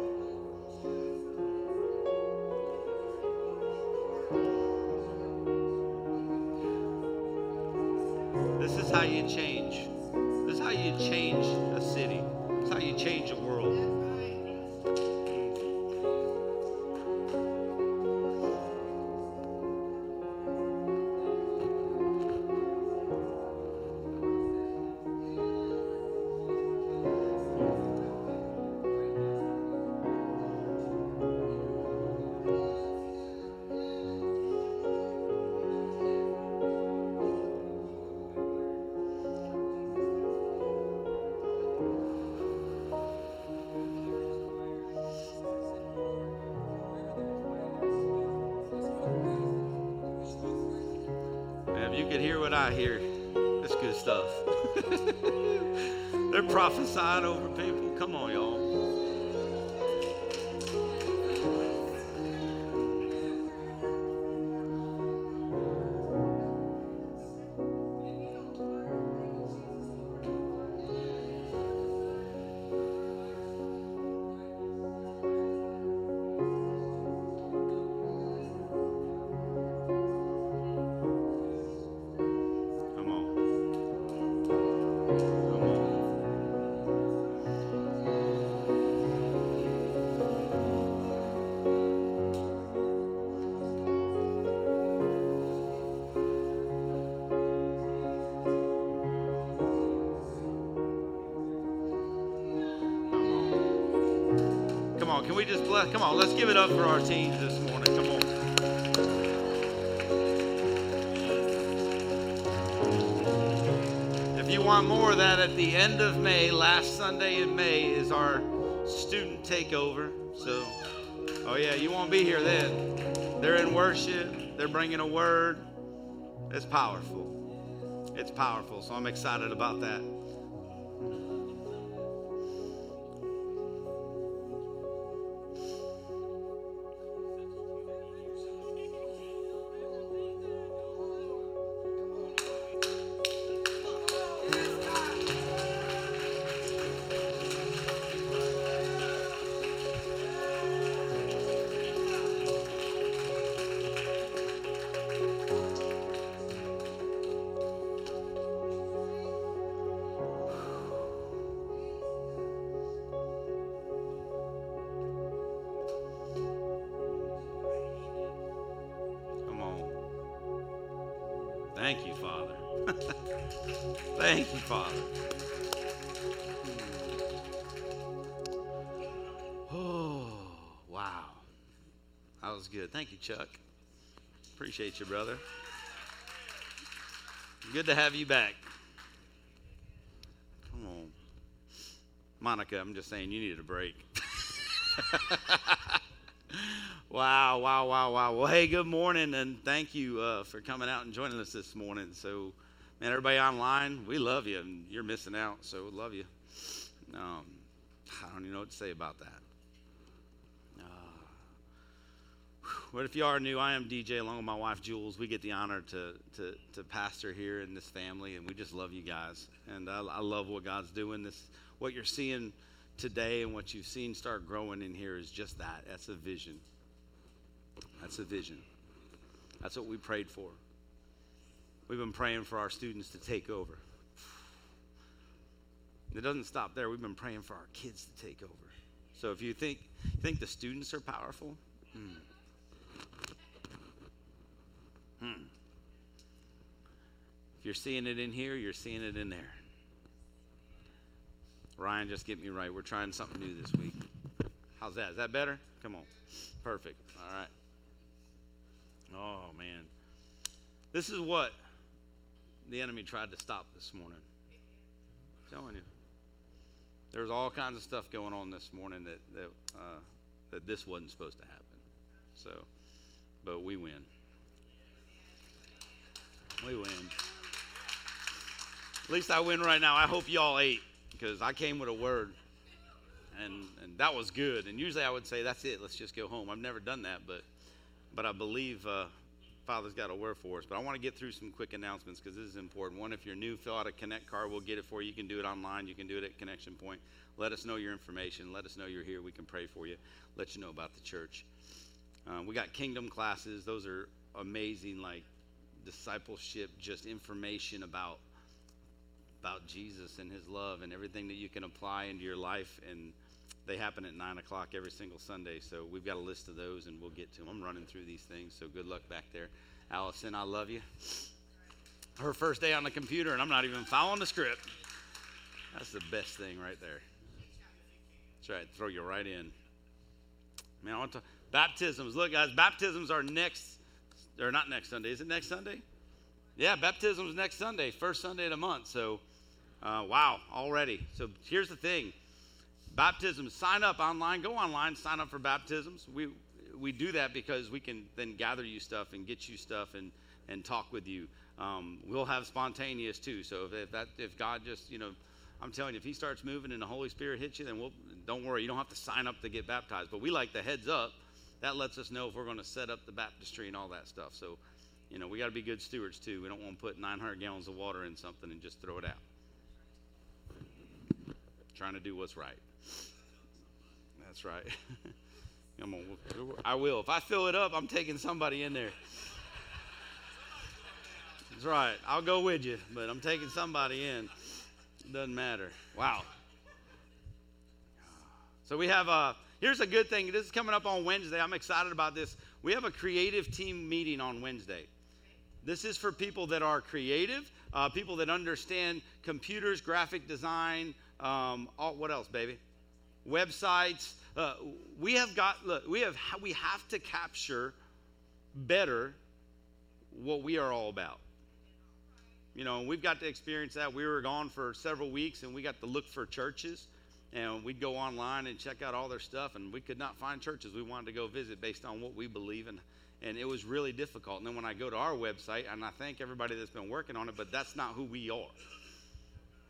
You could hear what I hear, that's good stuff. <laughs> They're prophesying over people. Come on, Come on, let's give it up for our teams this morning. Come on. If you want more of that, at the end of May, last Sunday in May, is our student takeover. So, oh yeah, you won't be here then. They're in worship, they're bringing a word. It's powerful. It's powerful. So I'm excited about that. Chuck. Appreciate you, brother. Good to have you back. Come on. Monica, I'm just saying you needed a break. <laughs> Wow, wow, wow, wow. Well, hey, good morning, and thank you uh, for coming out and joining us this morning. So, man, everybody online, we love you, and you're missing out, so love you. Um, I don't even know what to say about that. But if you are new, I am DJ along with my wife Jules. We get the honor to, to, to pastor here in this family, and we just love you guys. And I, I love what God's doing. This, what you're seeing today, and what you've seen start growing in here is just that. That's a vision. That's a vision. That's what we prayed for. We've been praying for our students to take over It doesn't stop there. We've been praying for our kids to take over. So if you think think the students are powerful, hmm. Hmm. If you're seeing it in here, you're seeing it in there. Ryan, just get me right. We're trying something new this week. How's that? Is that better? Come on. Perfect. All right. Oh, man. This is what the enemy tried to stop this morning. I'm telling you. There's all kinds of stuff going on this morning that, that, uh, that this wasn't supposed to happen. So, but we win. We win. At least I win right now. I hope y'all ate because I came with a word. And, and that was good. And usually I would say, that's it, let's just go home. I've never done that, but, but I believe uh, Father's got a word for us. But I want to get through some quick announcements because this is important. One, if you're new, fill out a Connect card. We'll get it for you. You can do it online. You can do it at Connection Point. Let us know your information. Let us know you're here. We can pray for you. Let you know about the church. Uh, we got kingdom classes. Those are amazing, like discipleship, just information about about Jesus and His love and everything that you can apply into your life. And they happen at nine o'clock every single Sunday. So we've got a list of those, and we'll get to them. I'm running through these things, so good luck back there, Allison. I love you. Her first day on the computer, and I'm not even following the script. That's the best thing right there. That's right. Throw you right in. Man, I want to baptisms. Look, guys, baptisms are next, or not next Sunday. Is it next Sunday? Yeah, baptism's next Sunday, first Sunday of the month. So, uh, wow, already. So here's the thing: baptisms. Sign up online. Go online. Sign up for baptisms. We we do that because we can then gather you stuff and get you stuff and and talk with you. Um, we'll have spontaneous too. So if, if that if God just you know I'm telling you, if he starts moving and the Holy Spirit hits you, then we'll don't worry. You don't have to sign up to get baptized. But we like the heads up. That lets us know if we're going to set up the baptistry and all that stuff. So, you know, we got to be good stewards too. We don't want to put 900 gallons of water in something and just throw it out. Trying to do what's right. That's right. <laughs> Come on, I will. If I fill it up, I'm taking somebody in there. That's right. I'll go with you, but I'm taking somebody in. Doesn't matter. Wow. So we have a. Here's a good thing. This is coming up on Wednesday. I'm excited about this. We have a creative team meeting on Wednesday. This is for people that are creative, uh, people that understand computers, graphic design. Um, all, what else, baby? Websites. Uh, we have got. Look, we have. We have to capture better what we are all about. You know, we've got to experience that. We were gone for several weeks and we got to look for churches. And we'd go online and check out all their stuff, and we could not find churches we wanted to go visit based on what we believe in. And it was really difficult. And then when I go to our website, and I thank everybody that's been working on it, but that's not who we are.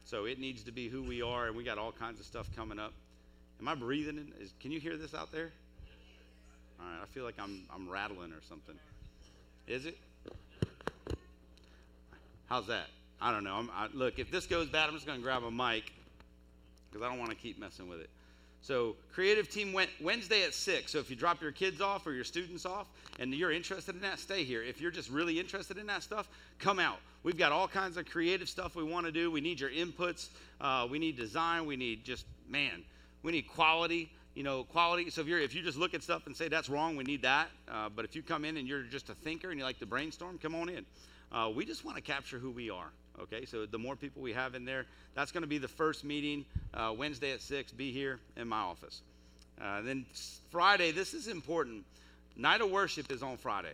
So it needs to be who we are, and we got all kinds of stuff coming up. Am I breathing? In, is, can you hear this out there? All right, I feel like I'm, I'm rattling or something. Is it? How's that? I don't know. I, look, if this goes bad, I'm just going to grab a mic because I don't want to keep messing with it. So, creative team went Wednesday at 6. So, if you drop your kids off or your students off and you're interested in that, stay here. If you're just really interested in that stuff, come out. We've got all kinds of creative stuff we want to do. We need your inputs. Uh, we need design. We need just, man, we need quality. You know, quality. So if you're if you just look at stuff and say that's wrong, we need that. Uh, but if you come in and you're just a thinker and you like to brainstorm, come on in. Uh, we just want to capture who we are. Okay, so the more people we have in there, that's going to be the first meeting uh, Wednesday at 6. Be here in my office. Uh, then Friday, this is important. Night of worship is on Friday.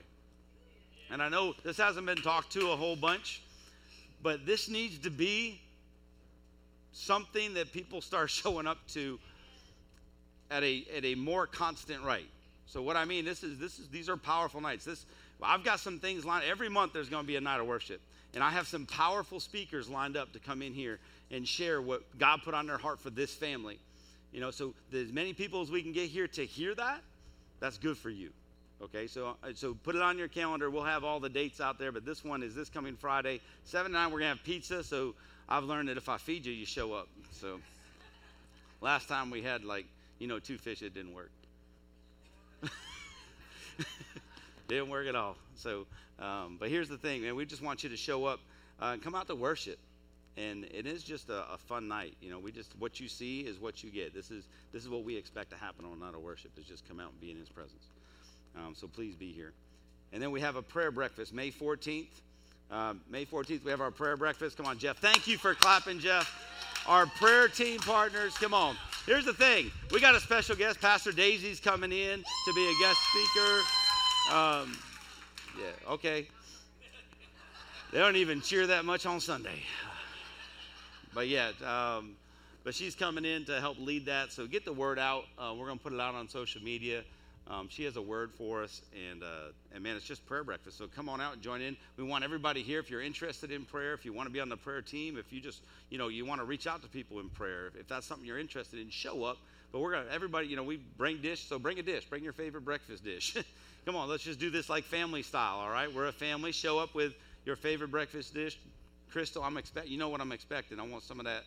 And I know this hasn't been talked to a whole bunch, but this needs to be something that people start <laughs> showing up to at a, at a more constant rate. So what I mean, this is this is these are powerful nights. This I've got some things lined. Every month there's going to be a night of worship. And I have some powerful speakers lined up to come in here and share what God put on their heart for this family. You know, so as many people as we can get here to hear that, that's good for you. Okay, so uh, so put it on your calendar. We'll have all the dates out there, but this one is this coming Friday, seven nine. We're gonna have pizza. So I've learned that if I feed you, you show up. So last time we had like you know two fish, it didn't work. <laughs> Didn't work at all. So, um, but here's the thing, man. We just want you to show up uh, come out to worship. and it is just a, a, fun night. You know, we just what you see is what you get. This is this is what we expect to happen on a night of worship is just come out and be in His presence. Um, so please be here. And then we have a prayer breakfast May 14th. Um, May 14th, we have our prayer breakfast. Come on, Jeff. Thank you for clapping, Jeff. Our prayer team partners, come on. Here's the thing we got a special guest. Pastor Daisy's coming in to be a guest speaker. Um, yeah, okay. They don't even cheer that much on Sunday. But yeah, um, but she's coming in to help lead that. So get the word out. Uh, we're going to put it out on social media. Um, she has a word for us, and uh, and man, it's just prayer breakfast. So come on out and join in. We want everybody here. If you're interested in prayer, if you want to be on the prayer team, if you just you know you want to reach out to people in prayer, if that's something you're interested in, show up. But we're gonna everybody, you know, we bring dish, so bring a dish, bring your favorite breakfast dish. <laughs> come on, let's just do this like family style. All right, we're a family. Show up with your favorite breakfast dish. Crystal, I'm expect. You know what I'm expecting. I want some of that.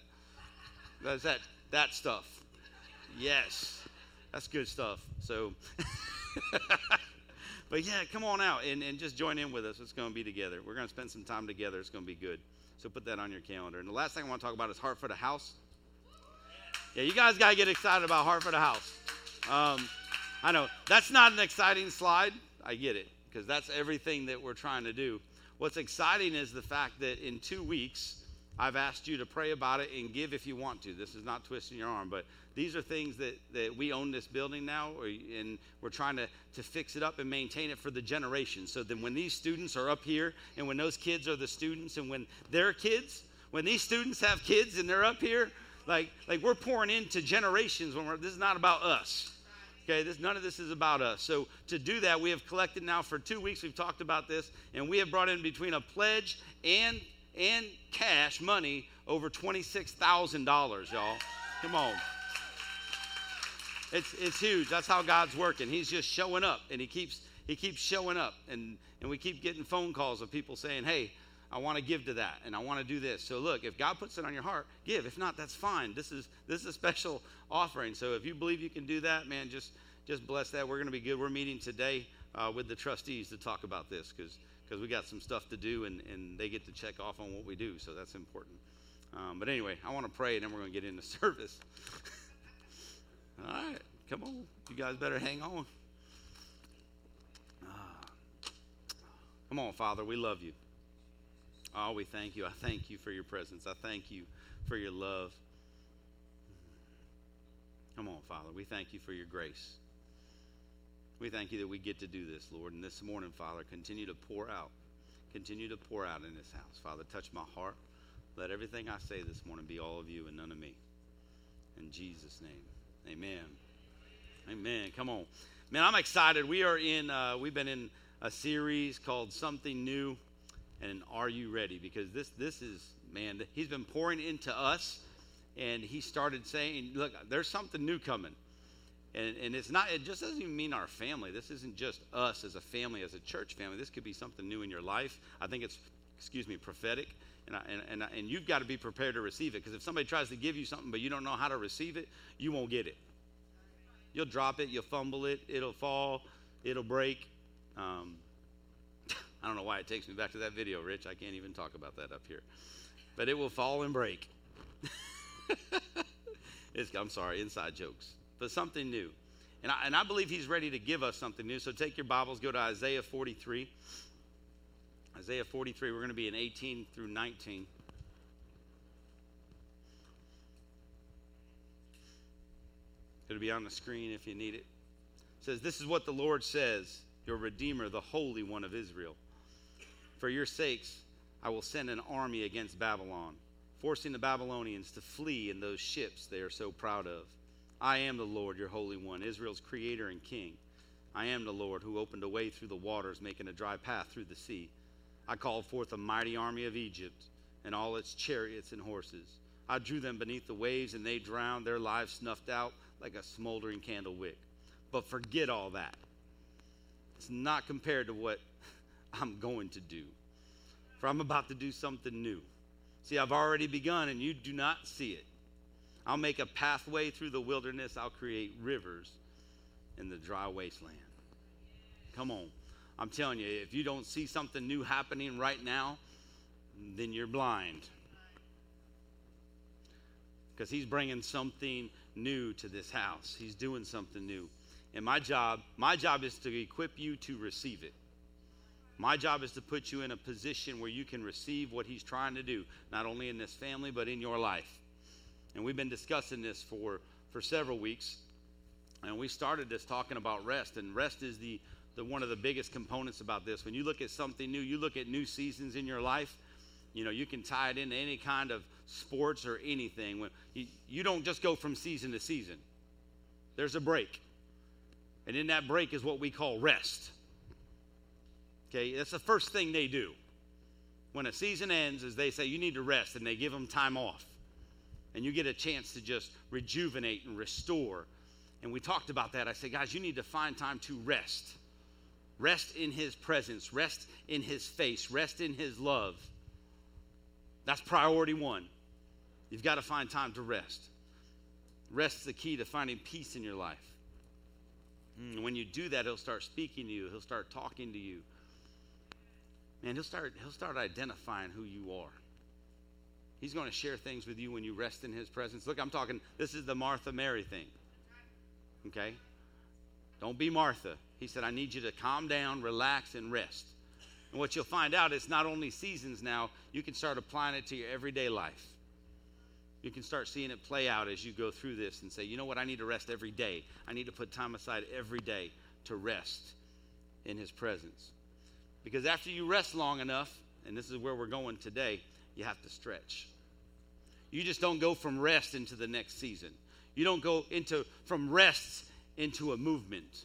That's that that stuff. Yes. That's good stuff. So, <laughs> but yeah, come on out and, and just join in with us. It's going to be together. We're going to spend some time together. It's going to be good. So put that on your calendar. And the last thing I want to talk about is Heart for the House. Yeah, you guys got to get excited about Heart for the House. Um, I know that's not an exciting slide. I get it because that's everything that we're trying to do. What's exciting is the fact that in two weeks, I've asked you to pray about it and give if you want to. This is not twisting your arm, but these are things that, that we own this building now, and we're trying to, to fix it up and maintain it for the generations. So then when these students are up here, and when those kids are the students, and when their kids, when these students have kids and they're up here, like, like we're pouring into generations when we're, this is not about us. Okay, this, none of this is about us. So to do that, we have collected now for two weeks. We've talked about this, and we have brought in between a pledge and and cash money over twenty-six thousand dollars, y'all. Come on. It's, it's huge. That's how God's working. He's just showing up, and he keeps he keeps showing up, and and we keep getting phone calls of people saying, "Hey, I want to give to that, and I want to do this." So look, if God puts it on your heart, give. If not, that's fine. This is this is a special <laughs> offering. So if you believe you can do that, man, just just bless that. We're going to be good. We're meeting today uh, with the trustees to talk about this because because we got some stuff to do, and and they get to check off on what we do. So that's important. Um, but anyway, I want to pray, and then we're going to get into <laughs> service. <laughs> All right, come on. You guys better hang on. Ah. Come on, Father, we love you. Oh, we thank you. I thank you for your presence. I thank you for your love. Come on, Father. We thank you for your grace. We thank you that we get to do this, Lord. And this morning, Father, continue to pour out. Continue to pour out in this house. Father, touch my heart. Let everything I say this morning be all of you and none of me. In Jesus' name. Amen. Amen. Come on. Man, I'm excited. We are in, uh, we've been in a series called Something New and Are You Ready? Because this, this is, man, he's been pouring into us and he started saying, look, there's something new coming. And, and it's not, it just doesn't even mean our family. This isn't just us as a family, as a church family. This could be something new in your life. I think it's, excuse me, prophetic. And, I, and, and, and you've got to be prepared to receive it because if somebody tries to give you something but you don't know how to receive it, you won't get it. You'll drop it, you'll fumble it, it'll fall, it'll break. Um, I don't know why it takes me back to that video, Rich. I can't even talk about that up here. But it will fall and break. <laughs> I'm sorry, inside jokes. But something new. And I, and I believe he's ready to give us something new. So take your Bibles, go to Isaiah 43. Isaiah 43, we're going to be in 18 through 19. It'll be on the screen if you need it. It says, This is what the Lord says, your Redeemer, the Holy One of Israel. For your sakes, I will send an army against Babylon, forcing the Babylonians to flee in those ships they are so proud of. I am the Lord, your Holy One, Israel's creator and king. I am the Lord who opened a way through the waters, making a dry path through the sea. I called forth a mighty army of Egypt and all its chariots and horses. I drew them beneath the waves, and they drowned, their lives snuffed out like a smoldering candle wick. But forget all that. It's not compared to what I'm going to do. For I'm about to do something new. See, I've already begun, and you do not see it. I'll make a pathway through the wilderness, I'll create rivers in the dry wasteland. Come on. I'm telling you, if you don't see something new happening right now, then you're blind. because He's bringing something new to this house. He's doing something new. And my job, my job is to equip you to receive it. My job is to put you in a position where you can receive what he's trying to do, not only in this family, but in your life. And we've been discussing this for, for several weeks. And we started this talking about rest, and rest is the, the one of the biggest components about this. When you look at something new, you look at new seasons in your life, you know, you can tie it into any kind of sports or anything. When you, you don't just go from season to season. There's a break. And in that break is what we call rest. Okay, that's the first thing they do. When a season ends, is they say you need to rest and they give them time off. And you get a chance to just rejuvenate and restore. And we talked about that. I said, guys, you need to find time to rest. Rest in his presence, rest in his face, rest in his love. That's priority one. You've got to find time to rest. Rest is the key to finding peace in your life. And when you do that, he'll start speaking to you, he'll start talking to you. Man, he'll start, he'll start identifying who you are. He's going to share things with you when you rest in his presence. Look, I'm talking, this is the Martha Mary thing. Okay? Don't be Martha. He said, I need you to calm down, relax, and rest. And what you'll find out is not only seasons now, you can start applying it to your everyday life. You can start seeing it play out as you go through this and say, you know what, I need to rest every day. I need to put time aside every day to rest in His presence. Because after you rest long enough, and this is where we're going today, you have to stretch. You just don't go from rest into the next season. You don't go into from rest into a movement.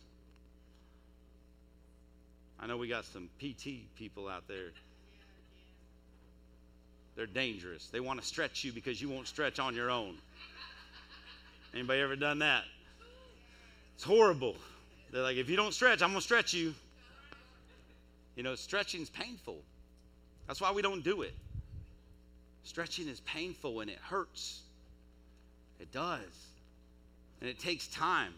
I know we got some PT people out there. They're dangerous. They want to stretch you because you won't stretch on your own. Anybody ever done that? It's horrible. They're like, if you don't stretch, I'm going to stretch you. You know, stretching is painful. That's why we don't do it. Stretching is painful and it hurts. It does. And it takes time.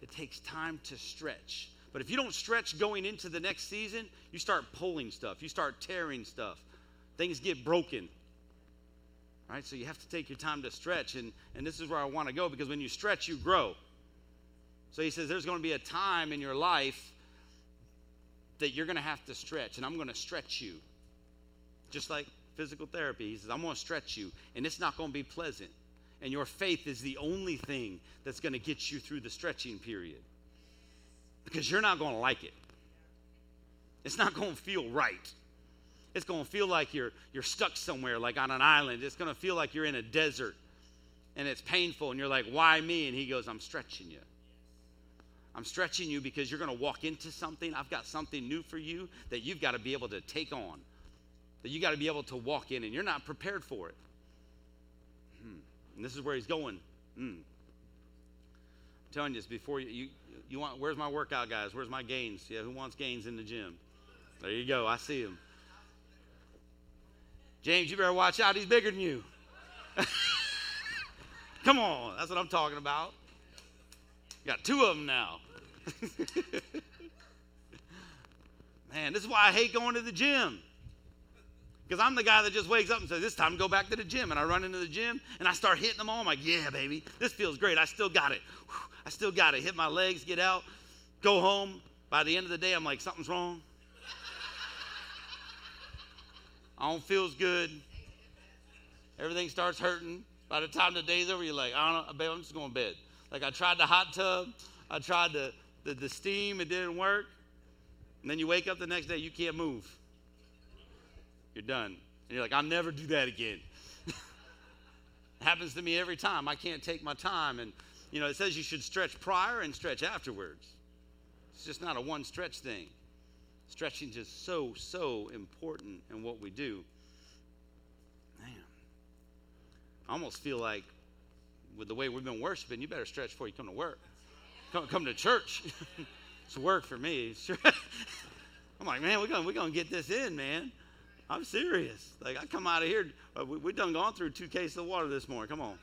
It takes time to stretch. But if you don't stretch going into the next season, you start pulling stuff, you start tearing stuff, things get broken. Right? So you have to take your time to stretch. And, and this is where I want to go because when you stretch, you grow. So he says there's going to be a time in your life that you're going to have to stretch, and I'm going to stretch you. Just like physical therapy, he says, I'm going to stretch you, and it's not going to be pleasant. And your faith is the only thing that's going to get you through the stretching period because you're not going to like it. It's not going to feel right. It's going to feel like you're, you're stuck somewhere, like on an island. It's going to feel like you're in a desert and it's painful, and you're like, Why me? And he goes, I'm stretching you. I'm stretching you because you're going to walk into something. I've got something new for you that you've got to be able to take on, that you got to be able to walk in, and you're not prepared for it. Hmm. And this is where he's going. Hmm. I'm telling you this before you, you, you want, where's my workout guys? Where's my gains? Yeah, who wants gains in the gym? There you go. I see him. James, you better watch out. He's bigger than you. <laughs> Come on. That's what I'm talking about. Got two of them now. <laughs> Man, this is why I hate going to the gym. Because I'm the guy that just wakes up and says, It's time to go back to the gym. And I run into the gym and I start hitting them all. I'm like, Yeah, baby, this feels great. I still got it. I still got it. Hit my legs, get out, go home. By the end of the day, I'm like, Something's wrong. I don't feel good. Everything starts hurting. By the time the day's over, you're like, I don't know, babe, I'm just going to bed. Like I tried the hot tub, I tried the, the, the steam, it didn't work. And then you wake up the next day, you can't move. You're done. And you're like, I'll never do that again. <laughs> happens to me every time. I can't take my time. And, you know, it says you should stretch prior and stretch afterwards. It's just not a one stretch thing. Stretching is so, so important in what we do. Man, I almost feel like with the way we've been worshiping, you better stretch before you come to work. Come, come to church. <laughs> it's work for me. <laughs> I'm like, man, we're gonna we're gonna get this in, man. I'm serious. Like I come out of here, uh, we, we done gone through two cases of water this morning. Come on,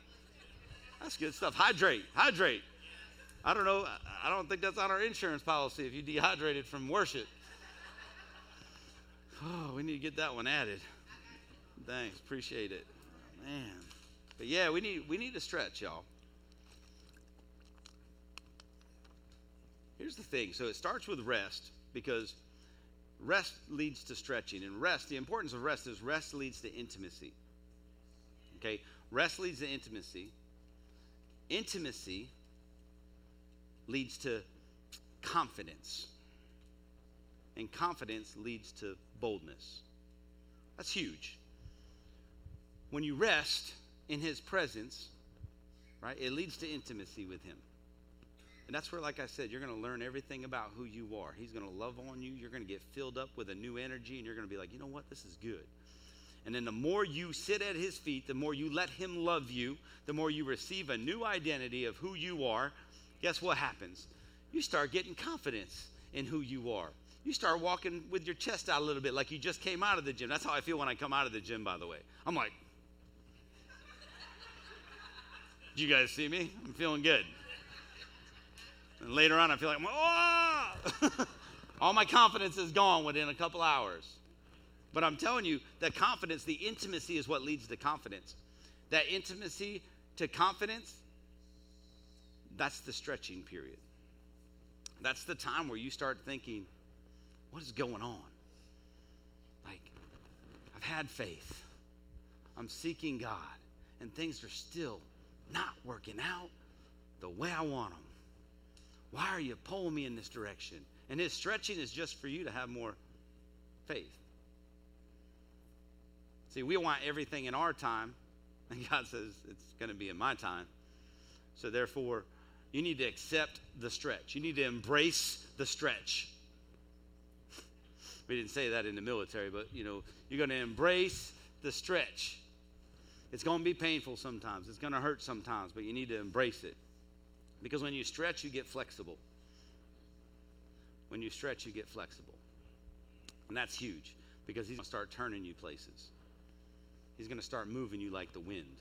that's good stuff. Hydrate, hydrate. I don't know. I don't think that's on our insurance policy if you dehydrated from worship. <sighs> Oh, we need to get that one added. Thanks, appreciate it, man. But yeah, we need we need to stretch, y'all. Here's the thing. So it starts with rest because rest leads to stretching. And rest, the importance of rest is rest leads to intimacy. Okay? Rest leads to intimacy. Intimacy leads to confidence. And confidence leads to boldness. That's huge. When you rest in his presence, right, it leads to intimacy with him. And that's where, like I said, you're going to learn everything about who you are. He's going to love on you. You're going to get filled up with a new energy, and you're going to be like, you know what? This is good. And then the more you sit at his feet, the more you let him love you, the more you receive a new identity of who you are. Guess what happens? You start getting confidence in who you are. You start walking with your chest out a little bit like you just came out of the gym. That's how I feel when I come out of the gym, by the way. I'm like, <laughs> do you guys see me? I'm feeling good. And later on, I feel like, <laughs> all my confidence is gone within a couple hours. But I'm telling you, that confidence, the intimacy is what leads to confidence. That intimacy to confidence, that's the stretching period. That's the time where you start thinking, what is going on? Like, I've had faith, I'm seeking God, and things are still not working out the way I want them. Why are you pulling me in this direction? And his stretching is just for you to have more faith. See, we want everything in our time, <laughs> and God says it's going to be in my time. So, therefore, you need to accept the stretch. You need to embrace the stretch. <laughs> We didn't say that in the military, but you know, you're going to embrace the stretch. It's going to be painful sometimes. It's going to hurt sometimes, but you need to embrace it. Because when you stretch, you get flexible. When you stretch, you get flexible. And that's huge because he's going to start turning you places. He's going to start moving you like the wind.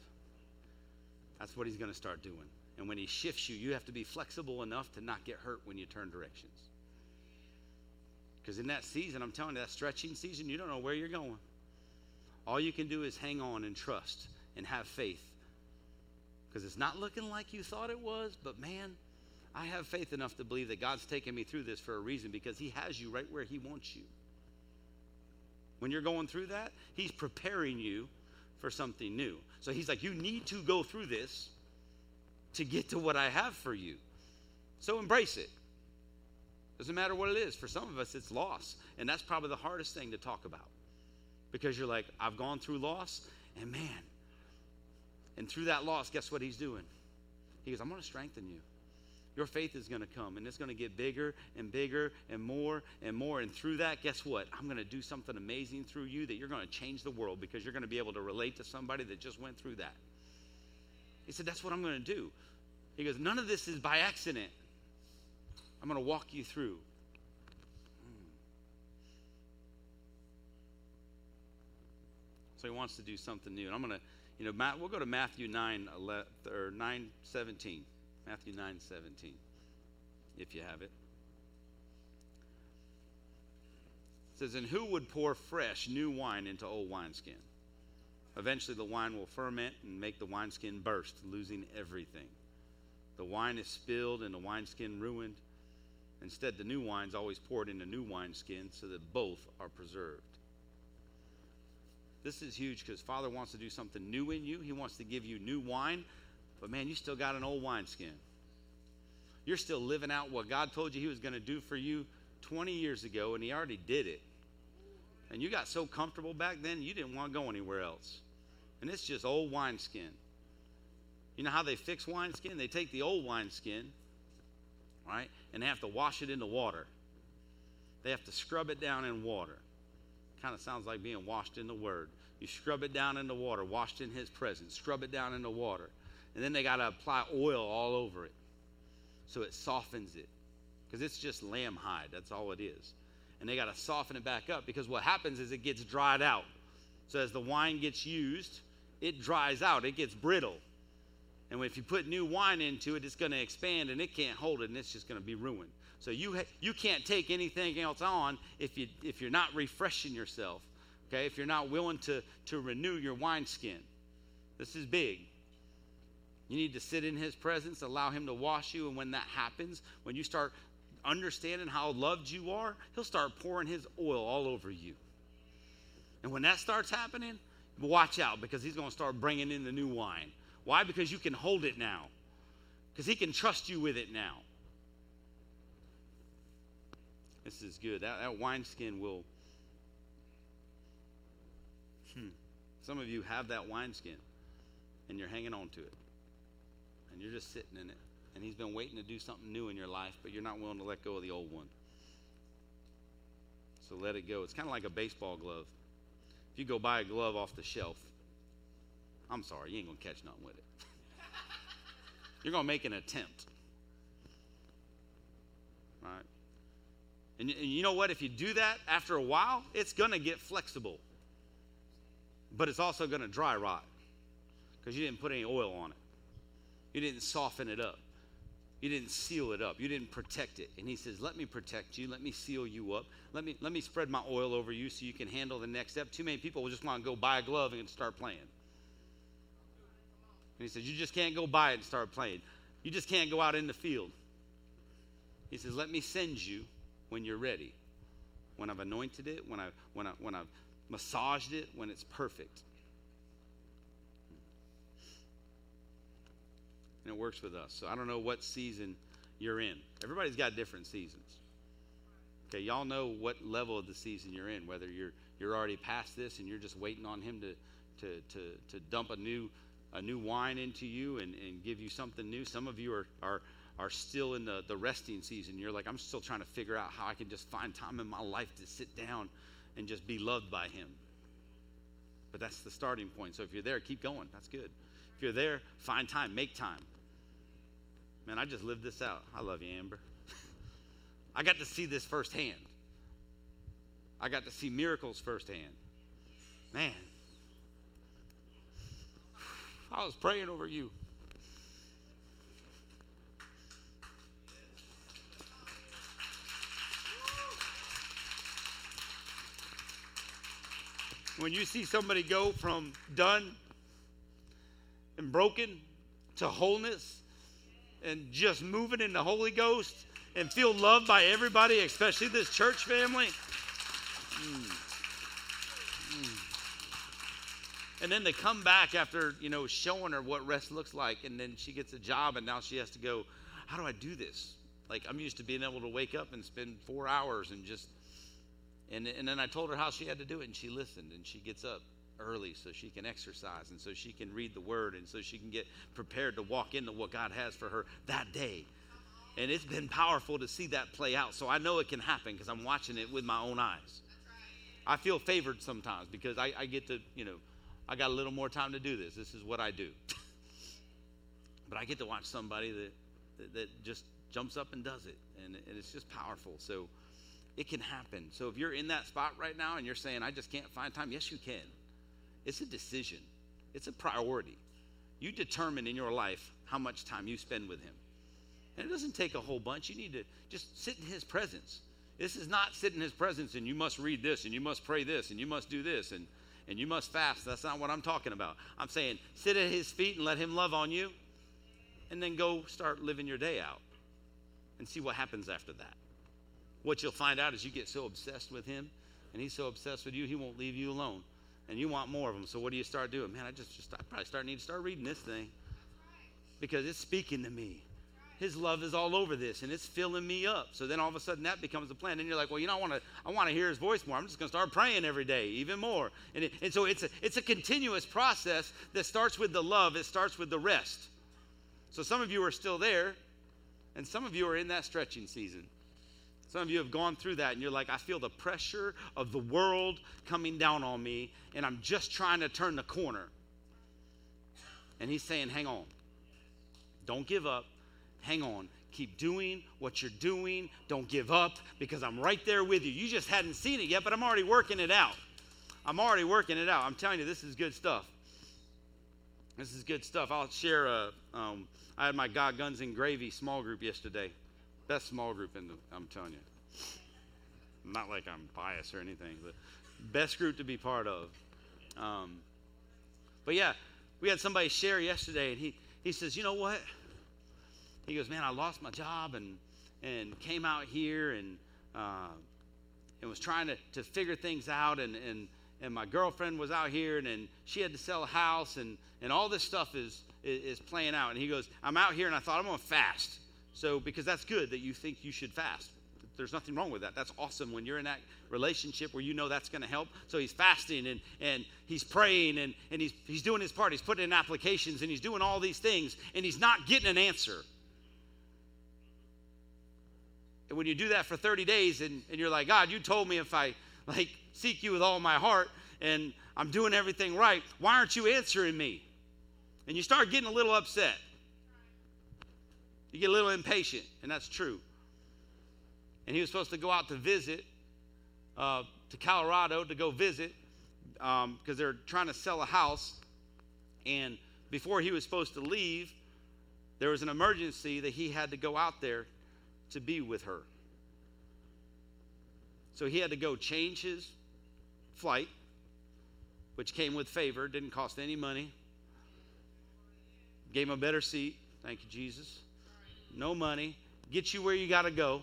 That's what he's going to start doing. And when he shifts you, you have to be flexible enough to not get hurt when you turn directions. Because in that season, I'm telling you, that stretching season, you don't know where you're going. All you can do is hang on and trust and have faith because it's not looking like you thought it was, but man, I have faith enough to believe that God's taking me through this for a reason because He has you right where He wants you. When you're going through that, He's preparing you for something new. So He's like, you need to go through this to get to what I have for you. So embrace it. Doesn't matter what it is. For some of us, it's loss. And that's probably the hardest thing to talk about because you're like, I've gone through loss, and man, and through that loss, guess what he's doing? He goes, I'm going to strengthen you. Your faith is going to come and it's going to get bigger and bigger and more and more. And through that, guess what? I'm going to do something amazing through you that you're going to change the world because you're going to be able to relate to somebody that just went through that. He said, That's what I'm going to do. He goes, None of this is by accident. I'm going to walk you through. So he wants to do something new. And I'm going to you know, Matt, we'll go to Matthew 9, 11, or 9 17. Matthew 9 17, if you have it. It says, And who would pour fresh new wine into old wineskin? Eventually, the wine will ferment and make the wineskin burst, losing everything. The wine is spilled and the wineskin ruined. Instead, the new wine is always poured into new wineskins so that both are preserved. This is huge because Father wants to do something new in you. He wants to give you new wine, but man, you still got an old wineskin. You're still living out what God told you He was going to do for you 20 years ago, and He already did it. And you got so comfortable back then, you didn't want to go anywhere else. And it's just old wineskin. You know how they fix wineskin? They take the old wineskin, right, and they have to wash it in the water. They have to scrub it down in water. Kind of sounds like being washed in the Word. You scrub it down in the water, washed in His presence, scrub it down in the water. And then they got to apply oil all over it so it softens it. Because it's just lamb hide, that's all it is. And they got to soften it back up because what happens is it gets dried out. So as the wine gets used, it dries out, it gets brittle. And if you put new wine into it, it's going to expand and it can't hold it and it's just going to be ruined. So you, ha- you can't take anything else on if, you, if you're not refreshing yourself, okay? If you're not willing to, to renew your wineskin. This is big. You need to sit in his presence, allow him to wash you. And when that happens, when you start understanding how loved you are, he'll start pouring his oil all over you. And when that starts happening, watch out because he's going to start bringing in the new wine. Why? Because you can hold it now, because he can trust you with it now. This is good. That, that wineskin will. Hmm. Some of you have that wineskin and you're hanging on to it. And you're just sitting in it. And he's been waiting to do something new in your life, but you're not willing to let go of the old one. So let it go. It's kind of like a baseball glove. If you go buy a glove off the shelf, I'm sorry, you ain't going to catch nothing with it. <laughs> you're going to make an attempt. Right? And, and you know what? If you do that after a while, it's going to get flexible. But it's also going to dry rot because you didn't put any oil on it. You didn't soften it up. You didn't seal it up. You didn't protect it. And he says, Let me protect you. Let me seal you up. Let me, let me spread my oil over you so you can handle the next step. Too many people will just want to go buy a glove and start playing. And he says, You just can't go buy it and start playing. You just can't go out in the field. He says, Let me send you when you're ready. When I've anointed it, when, I, when, I, when I've massaged it, when it's perfect. And it works with us. So I don't know what season you're in. Everybody's got different seasons. Okay, y'all know what level of the season you're in, whether you're you're already past this and you're just waiting on him to to to, to dump a new a new wine into you and, and give you something new. Some of you are are are still in the, the resting season. You're like, I'm still trying to figure out how I can just find time in my life to sit down and just be loved by Him. But that's the starting point. So if you're there, keep going. That's good. If you're there, find time, make time. Man, I just lived this out. I love you, Amber. <laughs> I got to see this firsthand. I got to see miracles firsthand. Man, <sighs> I was praying over you. When you see somebody go from done and broken to wholeness and just moving in the Holy Ghost and feel loved by everybody, especially this church family. Mm. Mm. And then they come back after, you know, showing her what rest looks like, and then she gets a job, and now she has to go, How do I do this? Like, I'm used to being able to wake up and spend four hours and just and, and then I told her how she had to do it, and she listened, and she gets up early so she can exercise, and so she can read the word, and so she can get prepared to walk into what God has for her that day. And it's been powerful to see that play out. So I know it can happen because I'm watching it with my own eyes. I feel favored sometimes because I, I get to, you know, I got a little more time to do this. This is what I do. <laughs> but I get to watch somebody that, that, that just jumps up and does it, and, and it's just powerful. So, it can happen. So if you're in that spot right now and you're saying, I just can't find time, yes, you can. It's a decision, it's a priority. You determine in your life how much time you spend with Him. And it doesn't take a whole bunch. You need to just sit in His presence. This is not sit in His presence and you must read this and you must pray this and you must do this and, and you must fast. That's not what I'm talking about. I'm saying sit at His feet and let Him love on you and then go start living your day out and see what happens after that what you'll find out is you get so obsessed with him and he's so obsessed with you, he won't leave you alone. And you want more of him. So what do you start doing? Man, I just, just I probably start need to start reading this thing because it's speaking to me. His love is all over this and it's filling me up. So then all of a sudden that becomes a plan. And you're like, well, you know, I want to I want to hear his voice more. I'm just going to start praying every day, even more. And, it, and so it's a, it's a continuous process that starts with the love, it starts with the rest. So some of you are still there, and some of you are in that stretching season. Some of you have gone through that and you're like, I feel the pressure of the world coming down on me, and I'm just trying to turn the corner. And he's saying, Hang on. Don't give up. Hang on. Keep doing what you're doing. Don't give up because I'm right there with you. You just hadn't seen it yet, but I'm already working it out. I'm already working it out. I'm telling you, this is good stuff. This is good stuff. I'll share a. Um, I had my God Guns and Gravy small group yesterday. Best small group in the, I'm telling you. Not like I'm biased or anything, but best group to be part of. Um, but yeah, we had somebody share yesterday, and he he says, You know what? He goes, Man, I lost my job and, and came out here and, uh, and was trying to, to figure things out. And, and, and my girlfriend was out here and, and she had to sell a house and, and all this stuff is, is, is playing out. And he goes, I'm out here and I thought I'm going to fast. So, because that's good that you think you should fast. There's nothing wrong with that. That's awesome when you're in that relationship where you know that's going to help. So he's fasting and, and he's praying and, and he's, he's doing his part. He's putting in applications and he's doing all these things and he's not getting an answer. And when you do that for 30 days and, and you're like, God, you told me if I like seek you with all my heart and I'm doing everything right, why aren't you answering me? And you start getting a little upset. You get a little impatient, and that's true. And he was supposed to go out to visit uh, to Colorado to go visit because um, they're trying to sell a house. And before he was supposed to leave, there was an emergency that he had to go out there to be with her. So he had to go change his flight, which came with favor, didn't cost any money. Gave him a better seat. Thank you, Jesus no money, get you where you got to go.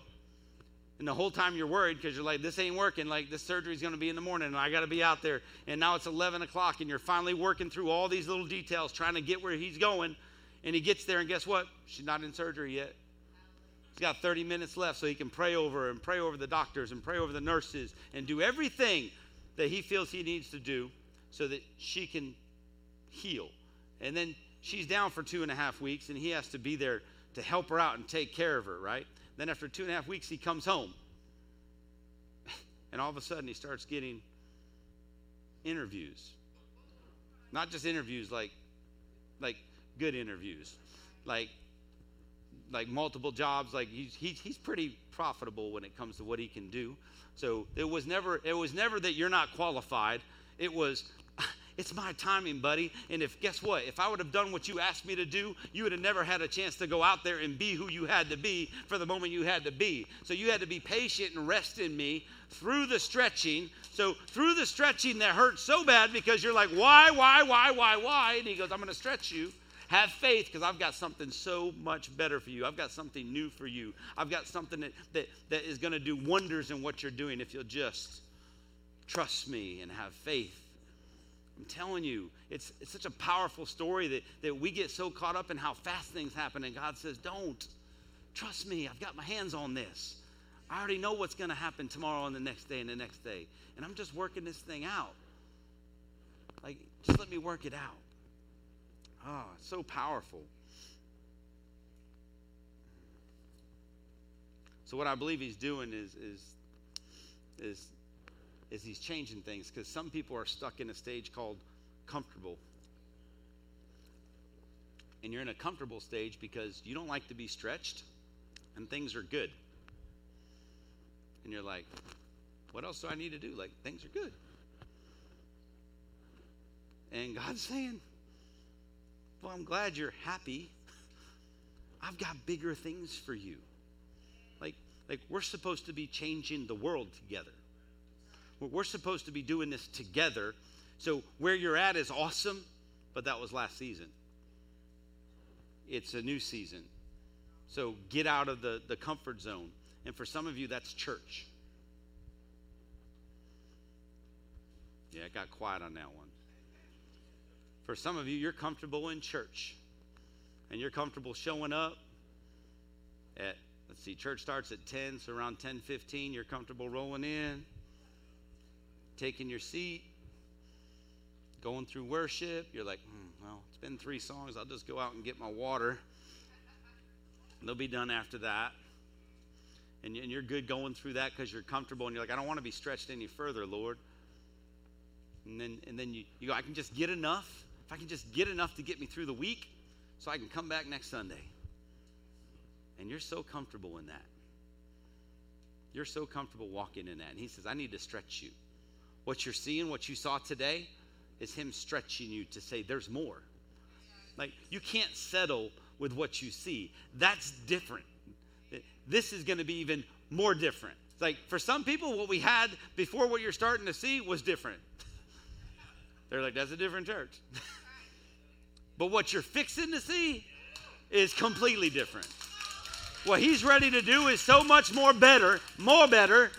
And the whole time you're worried because you're like, this ain't working. Like, this surgery's going to be in the morning and I got to be out there. And now it's 11 o'clock and you're finally working through all these little details trying to get where he's going. And he gets there and guess what? She's not in surgery yet. He's got 30 minutes left so he can pray over and pray over the doctors and pray over the nurses and do everything that he feels he needs to do so that she can heal. And then she's down for two and a half weeks and he has to be there to help her out and take care of her, right? Then after two and a half weeks, he comes home. <laughs> And all of a sudden, he starts getting interviews. Not just interviews like, like good interviews, like, like multiple jobs. Like he's, he's, pretty profitable when it comes to what he can do. So it was never, it was never that you're not qualified. It was, it's my timing, buddy. And if, guess what? If I would have done what you asked me to do, you would have never had a chance to go out there and be who you had to be for the moment you had to be. So you had to be patient and rest in me through the stretching. So through the stretching that hurts so bad because you're like, why, why, why, why, why? And he goes, I'm going to stretch you. Have faith because I've got something so much better for you. I've got something new for you. I've got something that, that, that is going to do wonders in what you're doing if you'll just trust me and have faith I'm telling you, it's, it's such a powerful story that, that we get so caught up in how fast things happen, and God says, Don't. Trust me, I've got my hands on this. I already know what's going to happen tomorrow and the next day and the next day. And I'm just working this thing out. Like, just let me work it out. Oh, it's so powerful. So what I believe he's doing is is is is he's changing things because some people are stuck in a stage called comfortable. And you're in a comfortable stage because you don't like to be stretched and things are good. And you're like, what else do I need to do? Like, things are good. And God's saying, well, I'm glad you're happy. <laughs> I've got bigger things for you. Like, like we're supposed to be changing the world together. We're supposed to be doing this together. So where you're at is awesome, but that was last season. It's a new season. So get out of the, the comfort zone. And for some of you, that's church. Yeah, it got quiet on that one. For some of you, you're comfortable in church. And you're comfortable showing up at, let's see, church starts at 10, so around 10 15, you're comfortable rolling in taking your seat, going through worship. You're like, hmm, well, it's been three songs. I'll just go out and get my water. They'll be done after that. And you're good going through that because you're comfortable and you're like, I don't want to be stretched any further, Lord. And then, and then you, you go, I can just get enough. If I can just get enough to get me through the week so I can come back next Sunday. And you're so comfortable in that. You're so comfortable walking in that. And he says, I need to stretch you. What you're seeing, what you saw today, is Him stretching you to say, there's more. Like, you can't settle with what you see. That's different. This is going to be even more different. Like, for some people, what we had before what you're starting to see was different. <laughs> They're like, that's a different church. <laughs> But what you're fixing to see is completely different. What he's ready to do is so much more better, more better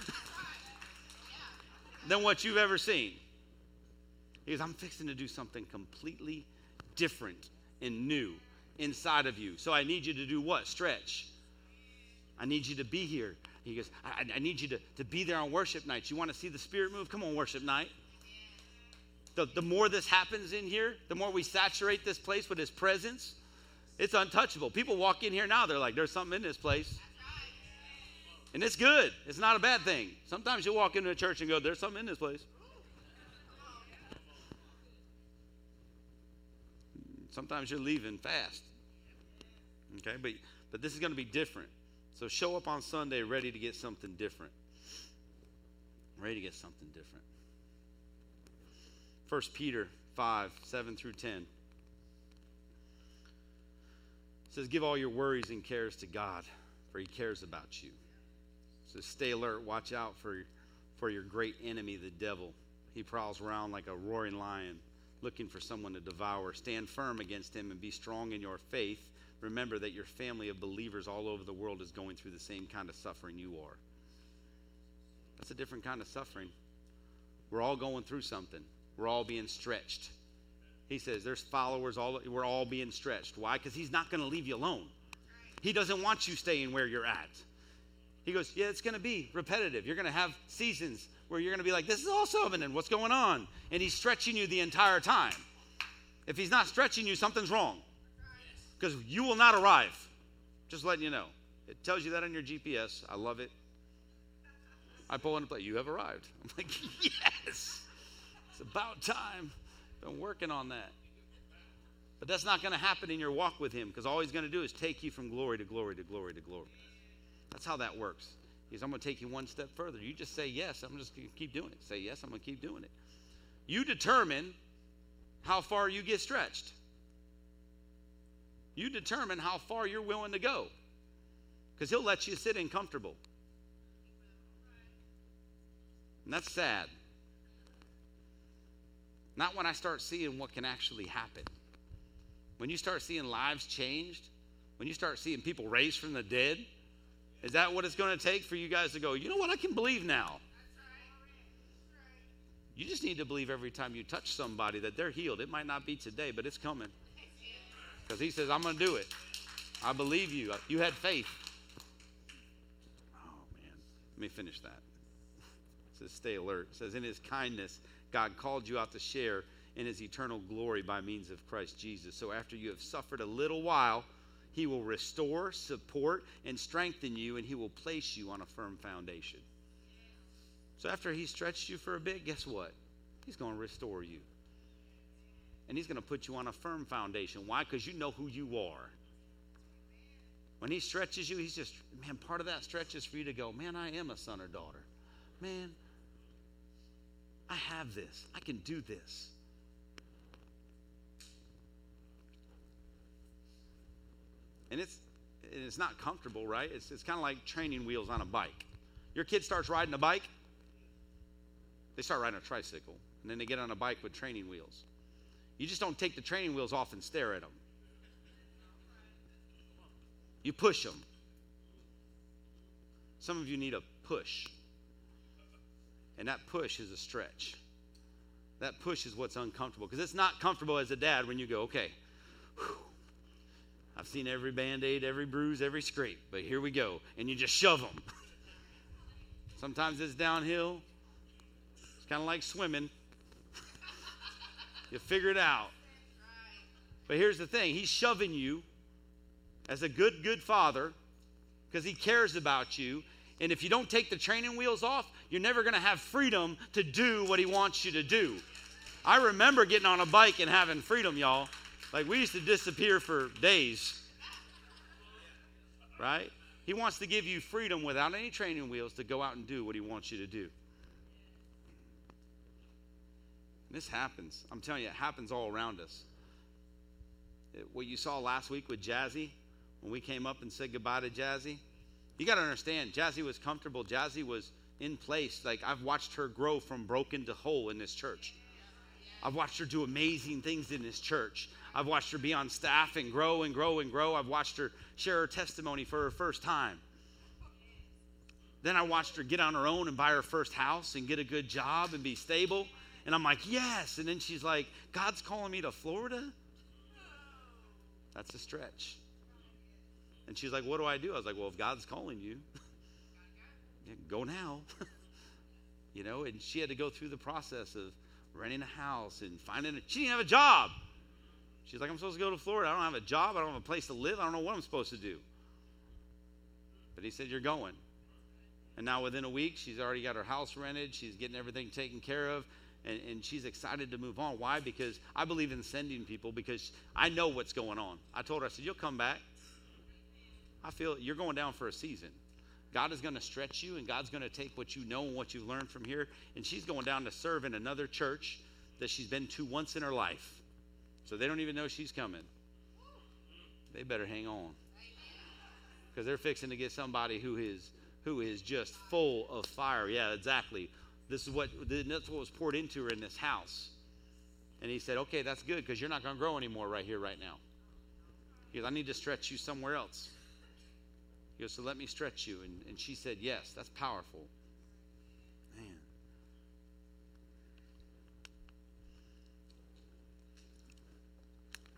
than what you've ever seen. He goes, I'm fixing to do something completely different and new inside of you. So I need you to do what? Stretch. I need you to be here. He goes, I, I need you to, to be there on worship nights. You want to see the Spirit move? Come on, worship night. The, the more this happens in here, the more we saturate this place with His presence, it's untouchable. People walk in here now, they're like, there's something in this place. And it's good. It's not a bad thing. Sometimes you walk into a church and go, there's something in this place. Sometimes you're leaving fast. Okay, but but this is going to be different. So show up on Sunday ready to get something different. Ready to get something different. 1 Peter 5, 7 through 10 says, Give all your worries and cares to God, for He cares about you. So stay alert, watch out for, for your great enemy, the devil. He prowls around like a roaring lion, looking for someone to devour. Stand firm against him and be strong in your faith remember that your family of believers all over the world is going through the same kind of suffering you are. That's a different kind of suffering. We're all going through something, we're all being stretched. He says there's followers all we're all being stretched. Why? Because he's not going to leave you alone. He doesn't want you staying where you're at. He goes, Yeah, it's going to be repetitive. You're going to have seasons where you're going to be like, This is awesome, and then what's going on? And he's stretching you the entire time. If he's not stretching you, something's wrong because you will not arrive. Just letting you know. It tells you that on your GPS. I love it. I pull into play. You have arrived. <laughs> I'm like, yes. It's about time. Been working on that. But that's not going to happen in your walk with Him because all He's going to do is take you from glory to glory to glory to glory. That's how that works. He's, I'm going to take you one step further. You just say yes. I'm just going to keep doing it. Say yes. I'm going to keep doing it. You determine how far you get stretched. You determine how far you're willing to go because he'll let you sit in comfortable. And that's sad. Not when I start seeing what can actually happen. When you start seeing lives changed, when you start seeing people raised from the dead, is that what it's going to take for you guys to go, you know what, I can believe now? You just need to believe every time you touch somebody that they're healed. It might not be today, but it's coming. Because he says, I'm going to do it. I believe you. You had faith. Oh, man. Let me finish that. It says, stay alert. It says, in his kindness, God called you out to share in his eternal glory by means of Christ Jesus. So after you have suffered a little while, he will restore, support, and strengthen you, and he will place you on a firm foundation. So after he stretched you for a bit, guess what? He's going to restore you and He's going to put you on a firm foundation. Why? Because you know who you are. When He stretches you, He's just, man, part of that stretch is for you to go, man, I am a son or daughter. Man, I have this. I can do this. And it's it's not comfortable, right? It's, it's kind of like training wheels on a bike. Your kid starts riding a bike, they start riding a tricycle, and then they get on a bike with training wheels. You just don't take the training wheels off and stare at them. You push them. Some of you need a push. And that push is a stretch. That push is what's uncomfortable. Because it's not comfortable as a dad when you go, okay, whew, I've seen every band aid, every bruise, every scrape, but here we go. And you just shove them. Sometimes it's downhill. It's kind of like swimming. You figure it out. But here's the thing He's shoving you as a good, good father because He cares about you. And if you don't take the training wheels off, you're never going to have freedom to do what He wants you to do. I remember getting on a bike and having freedom, y'all. Like we used to disappear for days. Right? He wants to give you freedom without any training wheels to go out and do what He wants you to do. This happens. I'm telling you, it happens all around us. It, what you saw last week with Jazzy, when we came up and said goodbye to Jazzy, you got to understand, Jazzy was comfortable. Jazzy was in place. Like, I've watched her grow from broken to whole in this church. I've watched her do amazing things in this church. I've watched her be on staff and grow and grow and grow. I've watched her share her testimony for her first time. Then I watched her get on her own and buy her first house and get a good job and be stable. And I'm like, yes. And then she's like, God's calling me to Florida? That's a stretch. And she's like, what do I do? I was like, well, if God's calling you, <laughs> go now. <laughs> you know, and she had to go through the process of renting a house and finding a, she didn't have a job. She's like, I'm supposed to go to Florida. I don't have a job. I don't have a place to live. I don't know what I'm supposed to do. But he said, You're going. And now within a week, she's already got her house rented. She's getting everything taken care of. And, and she's excited to move on. Why? Because I believe in sending people because I know what's going on. I told her, I said, You'll come back. I feel you're going down for a season. God is going to stretch you, and God's going to take what you know and what you've learned from here. And she's going down to serve in another church that she's been to once in her life. So they don't even know she's coming. They better hang on. Because they're fixing to get somebody who is who is just full of fire. Yeah, exactly. This is what that's what was poured into her in this house. And he said, "Okay, that's good because you're not going to grow anymore right here, right now." Goes, "I need to stretch you somewhere else." "So let me stretch you." And, and she said, "Yes, that's powerful." Man.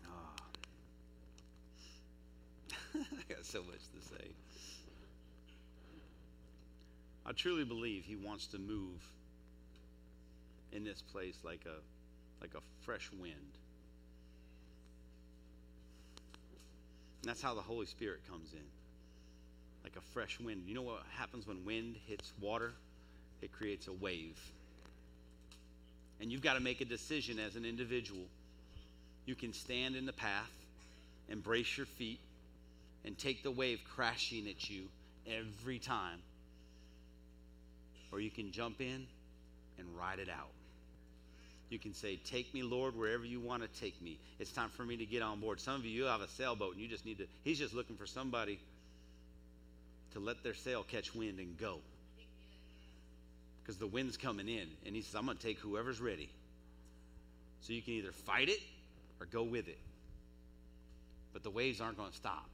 Ah. <laughs> I got so much to say. I truly believe he wants to move in this place like a like a fresh wind. And that's how the Holy Spirit comes in. Like a fresh wind. You know what happens when wind hits water? It creates a wave. And you've got to make a decision as an individual. You can stand in the path, embrace your feet, and take the wave crashing at you every time or you can jump in and ride it out. You can say, Take me, Lord, wherever you want to take me. It's time for me to get on board. Some of you, you have a sailboat and you just need to, he's just looking for somebody to let their sail catch wind and go. Because the wind's coming in. And he says, I'm going to take whoever's ready. So you can either fight it or go with it. But the waves aren't going to stop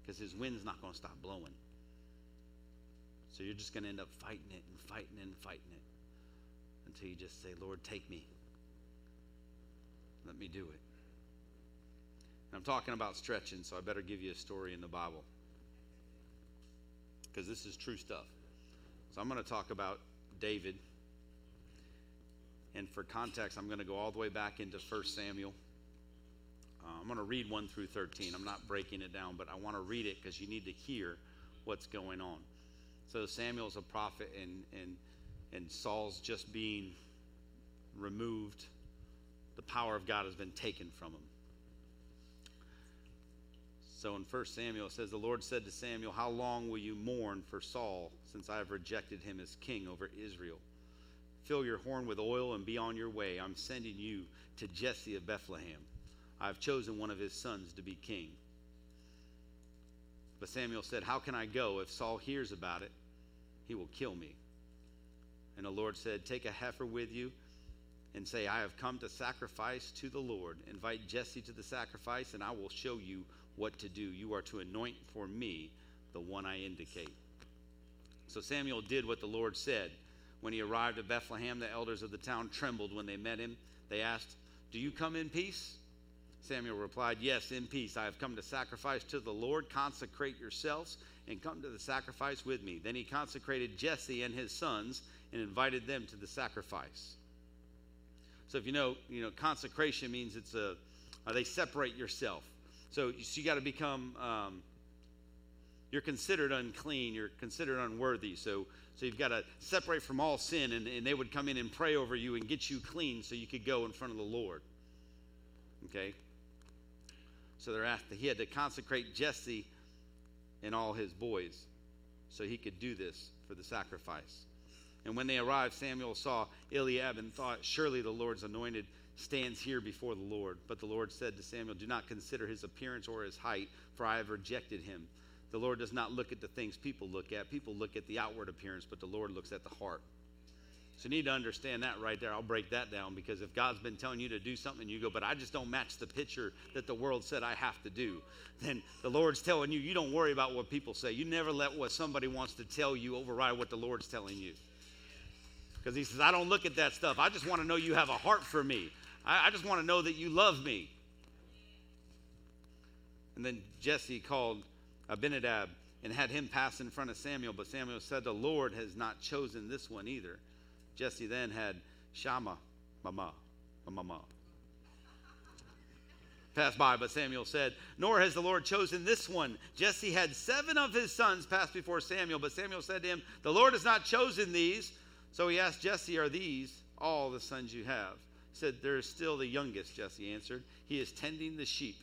because his wind's not going to stop blowing. So you're just going to end up fighting it and fighting it and fighting it until you just say, Lord, take me. Let me do it. And I'm talking about stretching, so I better give you a story in the Bible because this is true stuff. So I'm going to talk about David. And for context, I'm going to go all the way back into 1 Samuel. Uh, I'm going to read 1 through 13. I'm not breaking it down, but I want to read it because you need to hear what's going on. So Samuel's a prophet, and and and Saul's just being removed. The power of God has been taken from him. So in 1 Samuel it says, The Lord said to Samuel, How long will you mourn for Saul, since I have rejected him as king over Israel? Fill your horn with oil and be on your way. I'm sending you to Jesse of Bethlehem. I have chosen one of his sons to be king. But Samuel said, How can I go? If Saul hears about it, he will kill me. And the Lord said, Take a heifer with you and say, I have come to sacrifice to the Lord. Invite Jesse to the sacrifice, and I will show you what to do. You are to anoint for me the one I indicate. So Samuel did what the Lord said. When he arrived at Bethlehem, the elders of the town trembled when they met him. They asked, Do you come in peace? Samuel replied, Yes, in peace. I have come to sacrifice to the Lord. Consecrate yourselves and come to the sacrifice with me. Then he consecrated Jesse and his sons and invited them to the sacrifice. So if you know, you know, consecration means it's a uh, they separate yourself. So, so you got to become um, you're considered unclean, you're considered unworthy. So so you've got to separate from all sin, and, and they would come in and pray over you and get you clean so you could go in front of the Lord. Okay? So they're asked, he had to consecrate Jesse and all his boys so he could do this for the sacrifice. And when they arrived, Samuel saw Eliab and thought, Surely the Lord's anointed stands here before the Lord. But the Lord said to Samuel, Do not consider his appearance or his height, for I have rejected him. The Lord does not look at the things people look at. People look at the outward appearance, but the Lord looks at the heart. So you need to understand that right there. I'll break that down because if God's been telling you to do something, you go, but I just don't match the picture that the world said I have to do. Then the Lord's telling you, you don't worry about what people say. You never let what somebody wants to tell you override what the Lord's telling you. Because He says, I don't look at that stuff. I just want to know you have a heart for me. I, I just want to know that you love me. And then Jesse called Abinadab and had him pass in front of Samuel. But Samuel said, The Lord has not chosen this one either. Jesse then had Shammah, mama, mama. Pass by, but Samuel said, Nor has the Lord chosen this one. Jesse had seven of his sons pass before Samuel, but Samuel said to him, The Lord has not chosen these. So he asked Jesse, Are these all the sons you have? Said, There is still the youngest, Jesse answered. He is tending the sheep.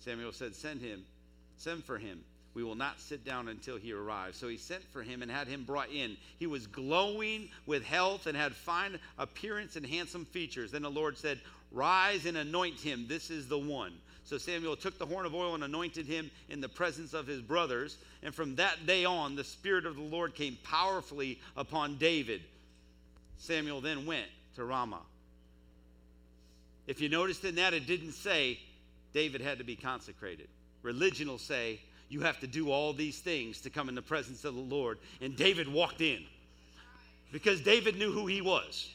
Samuel said, Send him, send for him. We will not sit down until he arrives. So he sent for him and had him brought in. He was glowing with health and had fine appearance and handsome features. Then the Lord said, Rise and anoint him. This is the one. So Samuel took the horn of oil and anointed him in the presence of his brothers. And from that day on, the Spirit of the Lord came powerfully upon David. Samuel then went to Ramah. If you noticed in that, it didn't say David had to be consecrated. Religion will say you have to do all these things to come in the presence of the Lord. And David walked in because David knew who he was.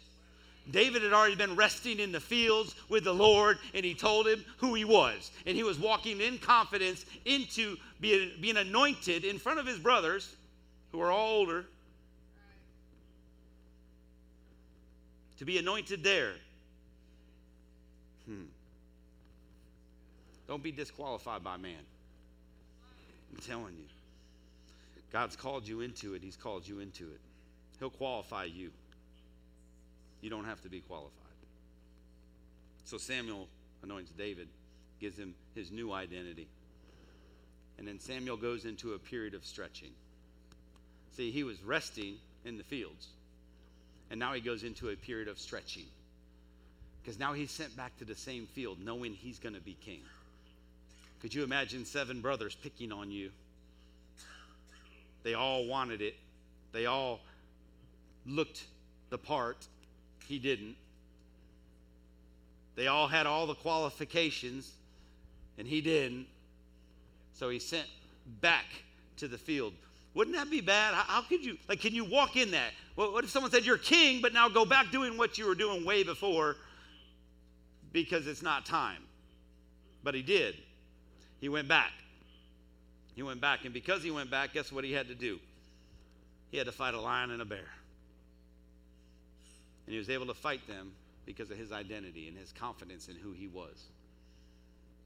David had already been resting in the fields with the Lord, and he told him who he was. And he was walking in confidence into being, being anointed in front of his brothers, who are all older, to be anointed there. Hmm. Don't be disqualified by man. I'm telling you. God's called you into it, He's called you into it. He'll qualify you. You don't have to be qualified. So Samuel anoints David, gives him his new identity. And then Samuel goes into a period of stretching. See, he was resting in the fields. And now he goes into a period of stretching. Because now he's sent back to the same field knowing he's going to be king. Could you imagine seven brothers picking on you? They all wanted it. They all looked the part. He didn't. They all had all the qualifications, and he didn't. So he sent back to the field. Wouldn't that be bad? How, could you, like, can you walk in that? What if someone said, You're king, but now go back doing what you were doing way before because it's not time? But he did. He went back. He went back. And because he went back, guess what he had to do? He had to fight a lion and a bear. And he was able to fight them because of his identity and his confidence in who he was.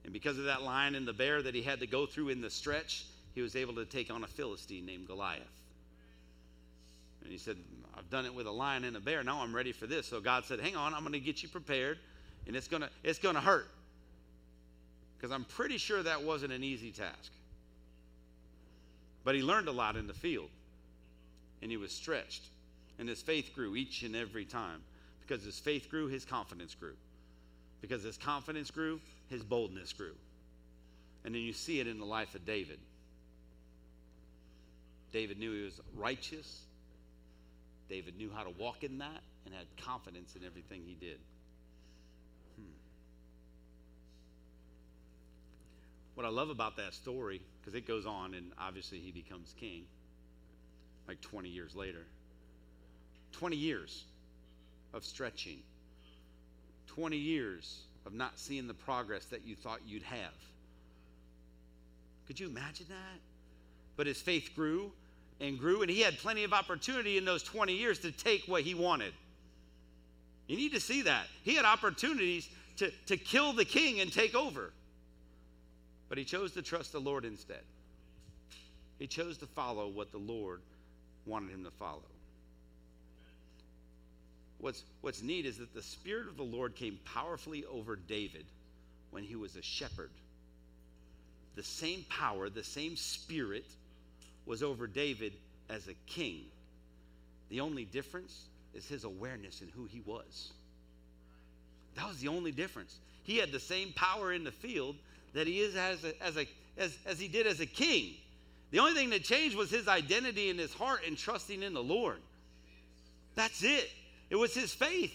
And because of that lion and the bear that he had to go through in the stretch, he was able to take on a Philistine named Goliath. And he said, I've done it with a lion and a bear. Now I'm ready for this. So God said, Hang on, I'm going to get you prepared, and it's going to it's going to hurt. Because I'm pretty sure that wasn't an easy task. But he learned a lot in the field, and he was stretched. And his faith grew each and every time. Because his faith grew, his confidence grew. Because his confidence grew, his boldness grew. And then you see it in the life of David. David knew he was righteous. David knew how to walk in that and had confidence in everything he did. What I love about that story, because it goes on and obviously he becomes king like 20 years later. 20 years of stretching, 20 years of not seeing the progress that you thought you'd have. Could you imagine that? But his faith grew and grew, and he had plenty of opportunity in those 20 years to take what he wanted. You need to see that. He had opportunities to, to kill the king and take over. But he chose to trust the Lord instead. He chose to follow what the Lord wanted him to follow. What's, what's neat is that the Spirit of the Lord came powerfully over David when he was a shepherd. The same power, the same Spirit was over David as a king. The only difference is his awareness in who he was. That was the only difference. He had the same power in the field that he is as, a, as, a, as, as he did as a king. The only thing that changed was his identity in his heart and trusting in the Lord. That's it. It was his faith.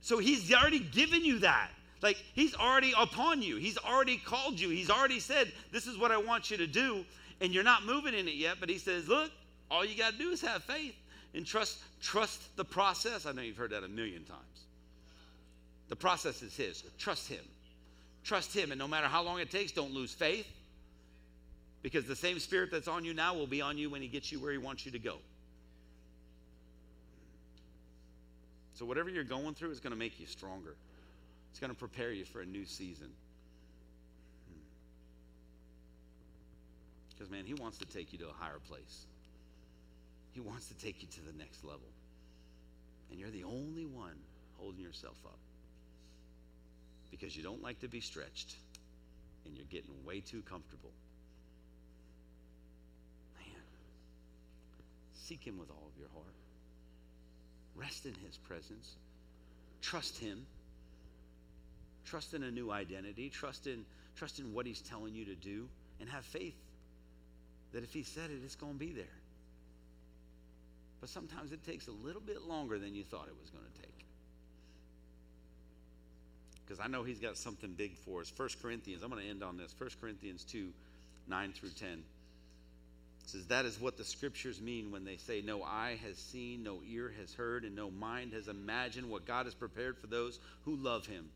So he's already given you that. Like he's already upon you. He's already called you. He's already said, This is what I want you to do. And you're not moving in it yet. But he says, Look, all you got to do is have faith and trust, trust the process. I know you've heard that a million times. The process is his. Trust him. Trust him. And no matter how long it takes, don't lose faith. Because the same spirit that's on you now will be on you when he gets you where he wants you to go. So, whatever you're going through is going to make you stronger. It's going to prepare you for a new season. Because, man, He wants to take you to a higher place. He wants to take you to the next level. And you're the only one holding yourself up. Because you don't like to be stretched. And you're getting way too comfortable. Man, seek Him with all of your heart. Rest in His presence. Trust Him. Trust in a new identity. Trust in, trust in what He's telling you to do. And have faith that if He said it, it's going to be there. But sometimes it takes a little bit longer than you thought it was going to take. Because I know He's got something big for us. 1 Corinthians, I'm going to end on this. 1 Corinthians 2 9 through 10. It says, That is what the scriptures mean when they say, No eye has seen, no ear has heard, and no mind has imagined what God has prepared for those who love him.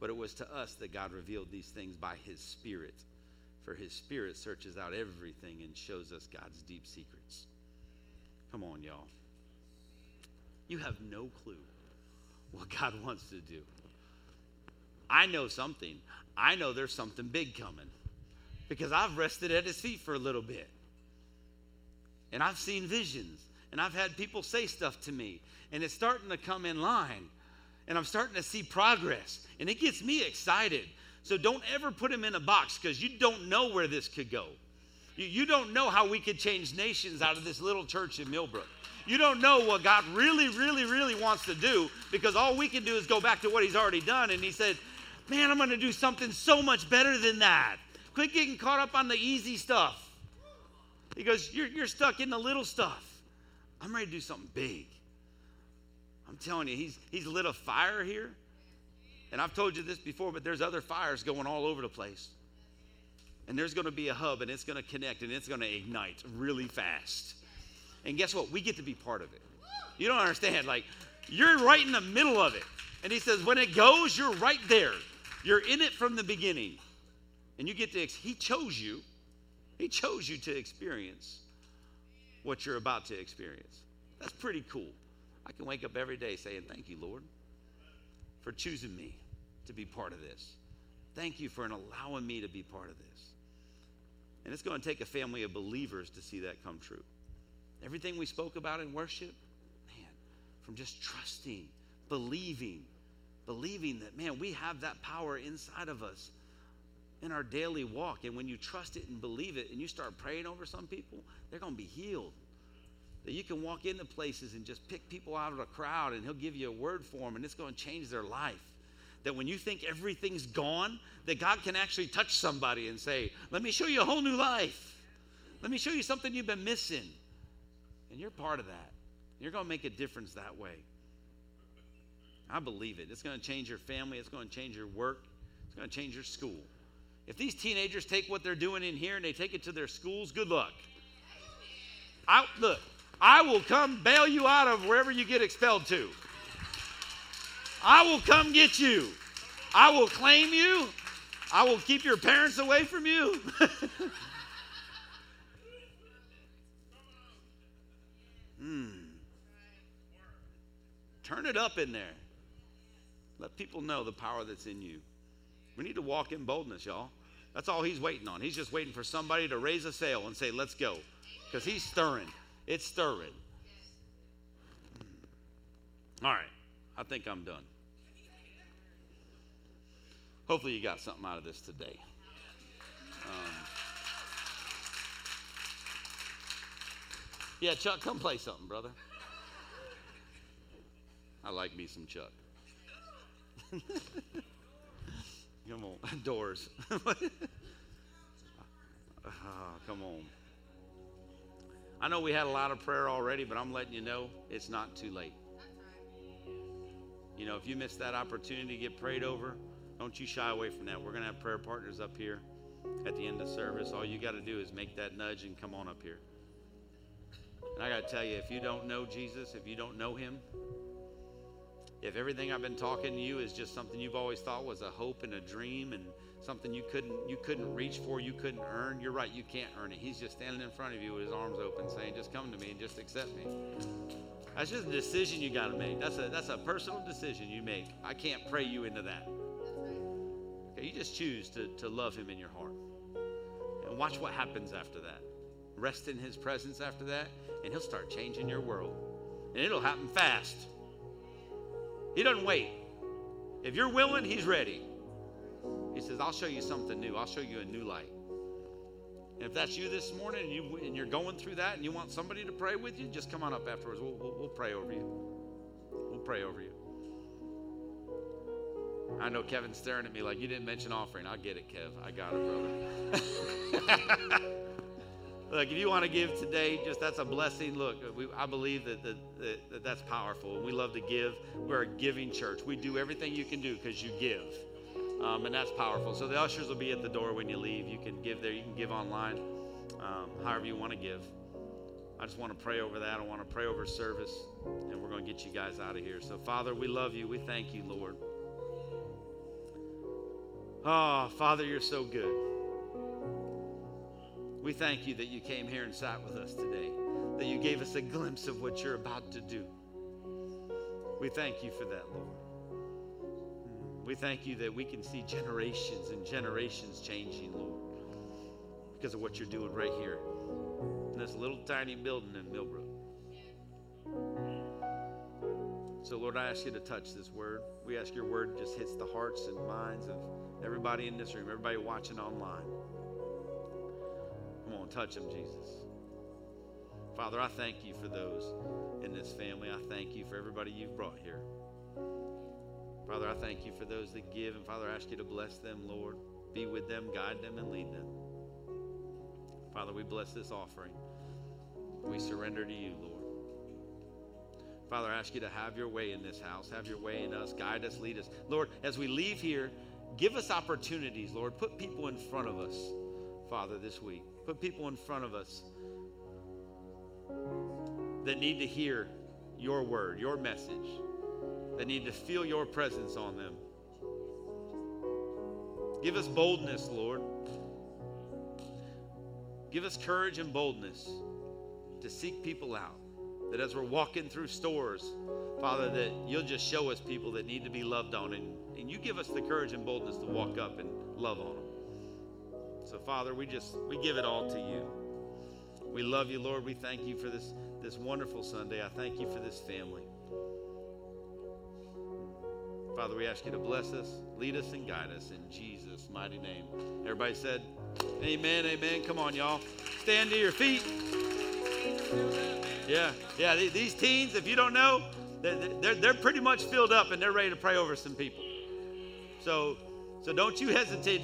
But it was to us that God revealed these things by his Spirit. For his Spirit searches out everything and shows us God's deep secrets. Come on, y'all. You have no clue what God wants to do. I know something. I know there's something big coming because I've rested at his feet for a little bit. And I've seen visions. And I've had people say stuff to me. And it's starting to come in line. And I'm starting to see progress. And it gets me excited. So don't ever put him in a box because you don't know where this could go. You, you don't know how we could change nations out of this little church in Millbrook. You don't know what God really, really, really wants to do because all we can do is go back to what He's already done. And He said, Man, I'm going to do something so much better than that. Quit getting caught up on the easy stuff. He goes, You're, you're stuck in the little stuff. I'm ready to do something big. I'm telling you, he's, he's lit a fire here. And I've told you this before, but there's other fires going all over the place. And there's going to be a hub, and it's going to connect, and it's going to ignite really fast. And guess what? We get to be part of it. You don't understand. Like, you're right in the middle of it. And he says, when it goes, you're right there. You're in it from the beginning. And you get to, he chose you. He chose you to experience what you're about to experience. That's pretty cool. I can wake up every day saying, Thank you, Lord, for choosing me to be part of this. Thank you for allowing me to be part of this. And it's going to take a family of believers to see that come true. Everything we spoke about in worship, man, from just trusting, believing, believing that, man, we have that power inside of us in our daily walk. And when you trust it and believe it and you start praying over some people, they're going to be healed. That you can walk into places and just pick people out of a crowd and he'll give you a word for them and it's going to change their life. That when you think everything's gone, that God can actually touch somebody and say, Let me show you a whole new life. Let me show you something you've been missing. And you're part of that. You're going to make a difference that way. I believe it. It's going to change your family, it's going to change your work, it's going to change your school. If these teenagers take what they're doing in here and they take it to their schools, good luck. I, look, I will come bail you out of wherever you get expelled to. I will come get you. I will claim you. I will keep your parents away from you. <laughs> Hmm. Turn it up in there. Let people know the power that's in you. We need to walk in boldness, y'all. That's all he's waiting on. He's just waiting for somebody to raise a sail and say, let's go. Because he's stirring. It's stirring. All right. I think I'm done. Hopefully, you got something out of this today. Um, yeah, Chuck, come play something, brother. I like me some Chuck. <laughs> Come on, <laughs> doors. oh, <laughs> come on. I know we had a lot of prayer already, but I'm letting you know it's not too late. You know, if you missed that opportunity to get prayed over, don't you shy away from that. We're going to have prayer partners up here at the end of service. All you got to do is make that nudge and come on up here. And I got to tell you, if you don't know Jesus, if you don't know him, if everything I've been talking to you is just something you've always thought was a hope and a dream and something you couldn't you couldn't reach for, you couldn't earn, you're right, you can't earn it. He's just standing in front of you with his arms open saying, "Just come to me and just accept me." That's just a decision you got to make. That's a that's a personal decision you make. I can't pray you into that. Okay, you just choose to, to love him in your heart. And watch what happens after that. Rest in his presence after that, and he'll start changing your world. And it'll happen fast. He doesn't wait. If you're willing, he's ready. He says, I'll show you something new. I'll show you a new light. And if that's you this morning and, you, and you're going through that and you want somebody to pray with you, just come on up afterwards. We'll, we'll, we'll pray over you. We'll pray over you. I know Kevin's staring at me like, you didn't mention offering. I get it, Kev. I got it, brother. <laughs> Look, if you want to give today, just that's a blessing. Look, we, I believe that, that, that, that that's powerful. We love to give. We're a giving church. We do everything you can do because you give. Um, and that's powerful. So the ushers will be at the door when you leave. You can give there. You can give online, um, however you want to give. I just want to pray over that. I want to pray over service, and we're going to get you guys out of here. So, Father, we love you. We thank you, Lord. Oh, Father, you're so good. We thank you that you came here and sat with us today, that you gave us a glimpse of what you're about to do. We thank you for that, Lord. Hmm. We thank you that we can see generations and generations changing, Lord, because of what you're doing right here in this little tiny building in Millbrook. So, Lord, I ask you to touch this word. We ask your word just hits the hearts and minds of everybody in this room, everybody watching online. Come on, touch them, Jesus. Father, I thank you for those in this family. I thank you for everybody you've brought here. Father, I thank you for those that give. And Father, I ask you to bless them, Lord. Be with them, guide them, and lead them. Father, we bless this offering. We surrender to you, Lord. Father, I ask you to have your way in this house, have your way in us, guide us, lead us. Lord, as we leave here, give us opportunities, Lord. Put people in front of us, Father, this week. Put people in front of us that need to hear your word, your message, that need to feel your presence on them. Give us boldness, Lord. Give us courage and boldness to seek people out. That as we're walking through stores, Father, that you'll just show us people that need to be loved on. And, and you give us the courage and boldness to walk up and love on them. Father, we just we give it all to you. We love you, Lord. We thank you for this, this wonderful Sunday. I thank you for this family. Father, we ask you to bless us, lead us, and guide us in Jesus' mighty name. Everybody said, Amen, amen. Come on, y'all. Stand to your feet. Yeah, yeah. These teens, if you don't know, they're, they're pretty much filled up and they're ready to pray over some people. So, so don't you hesitate.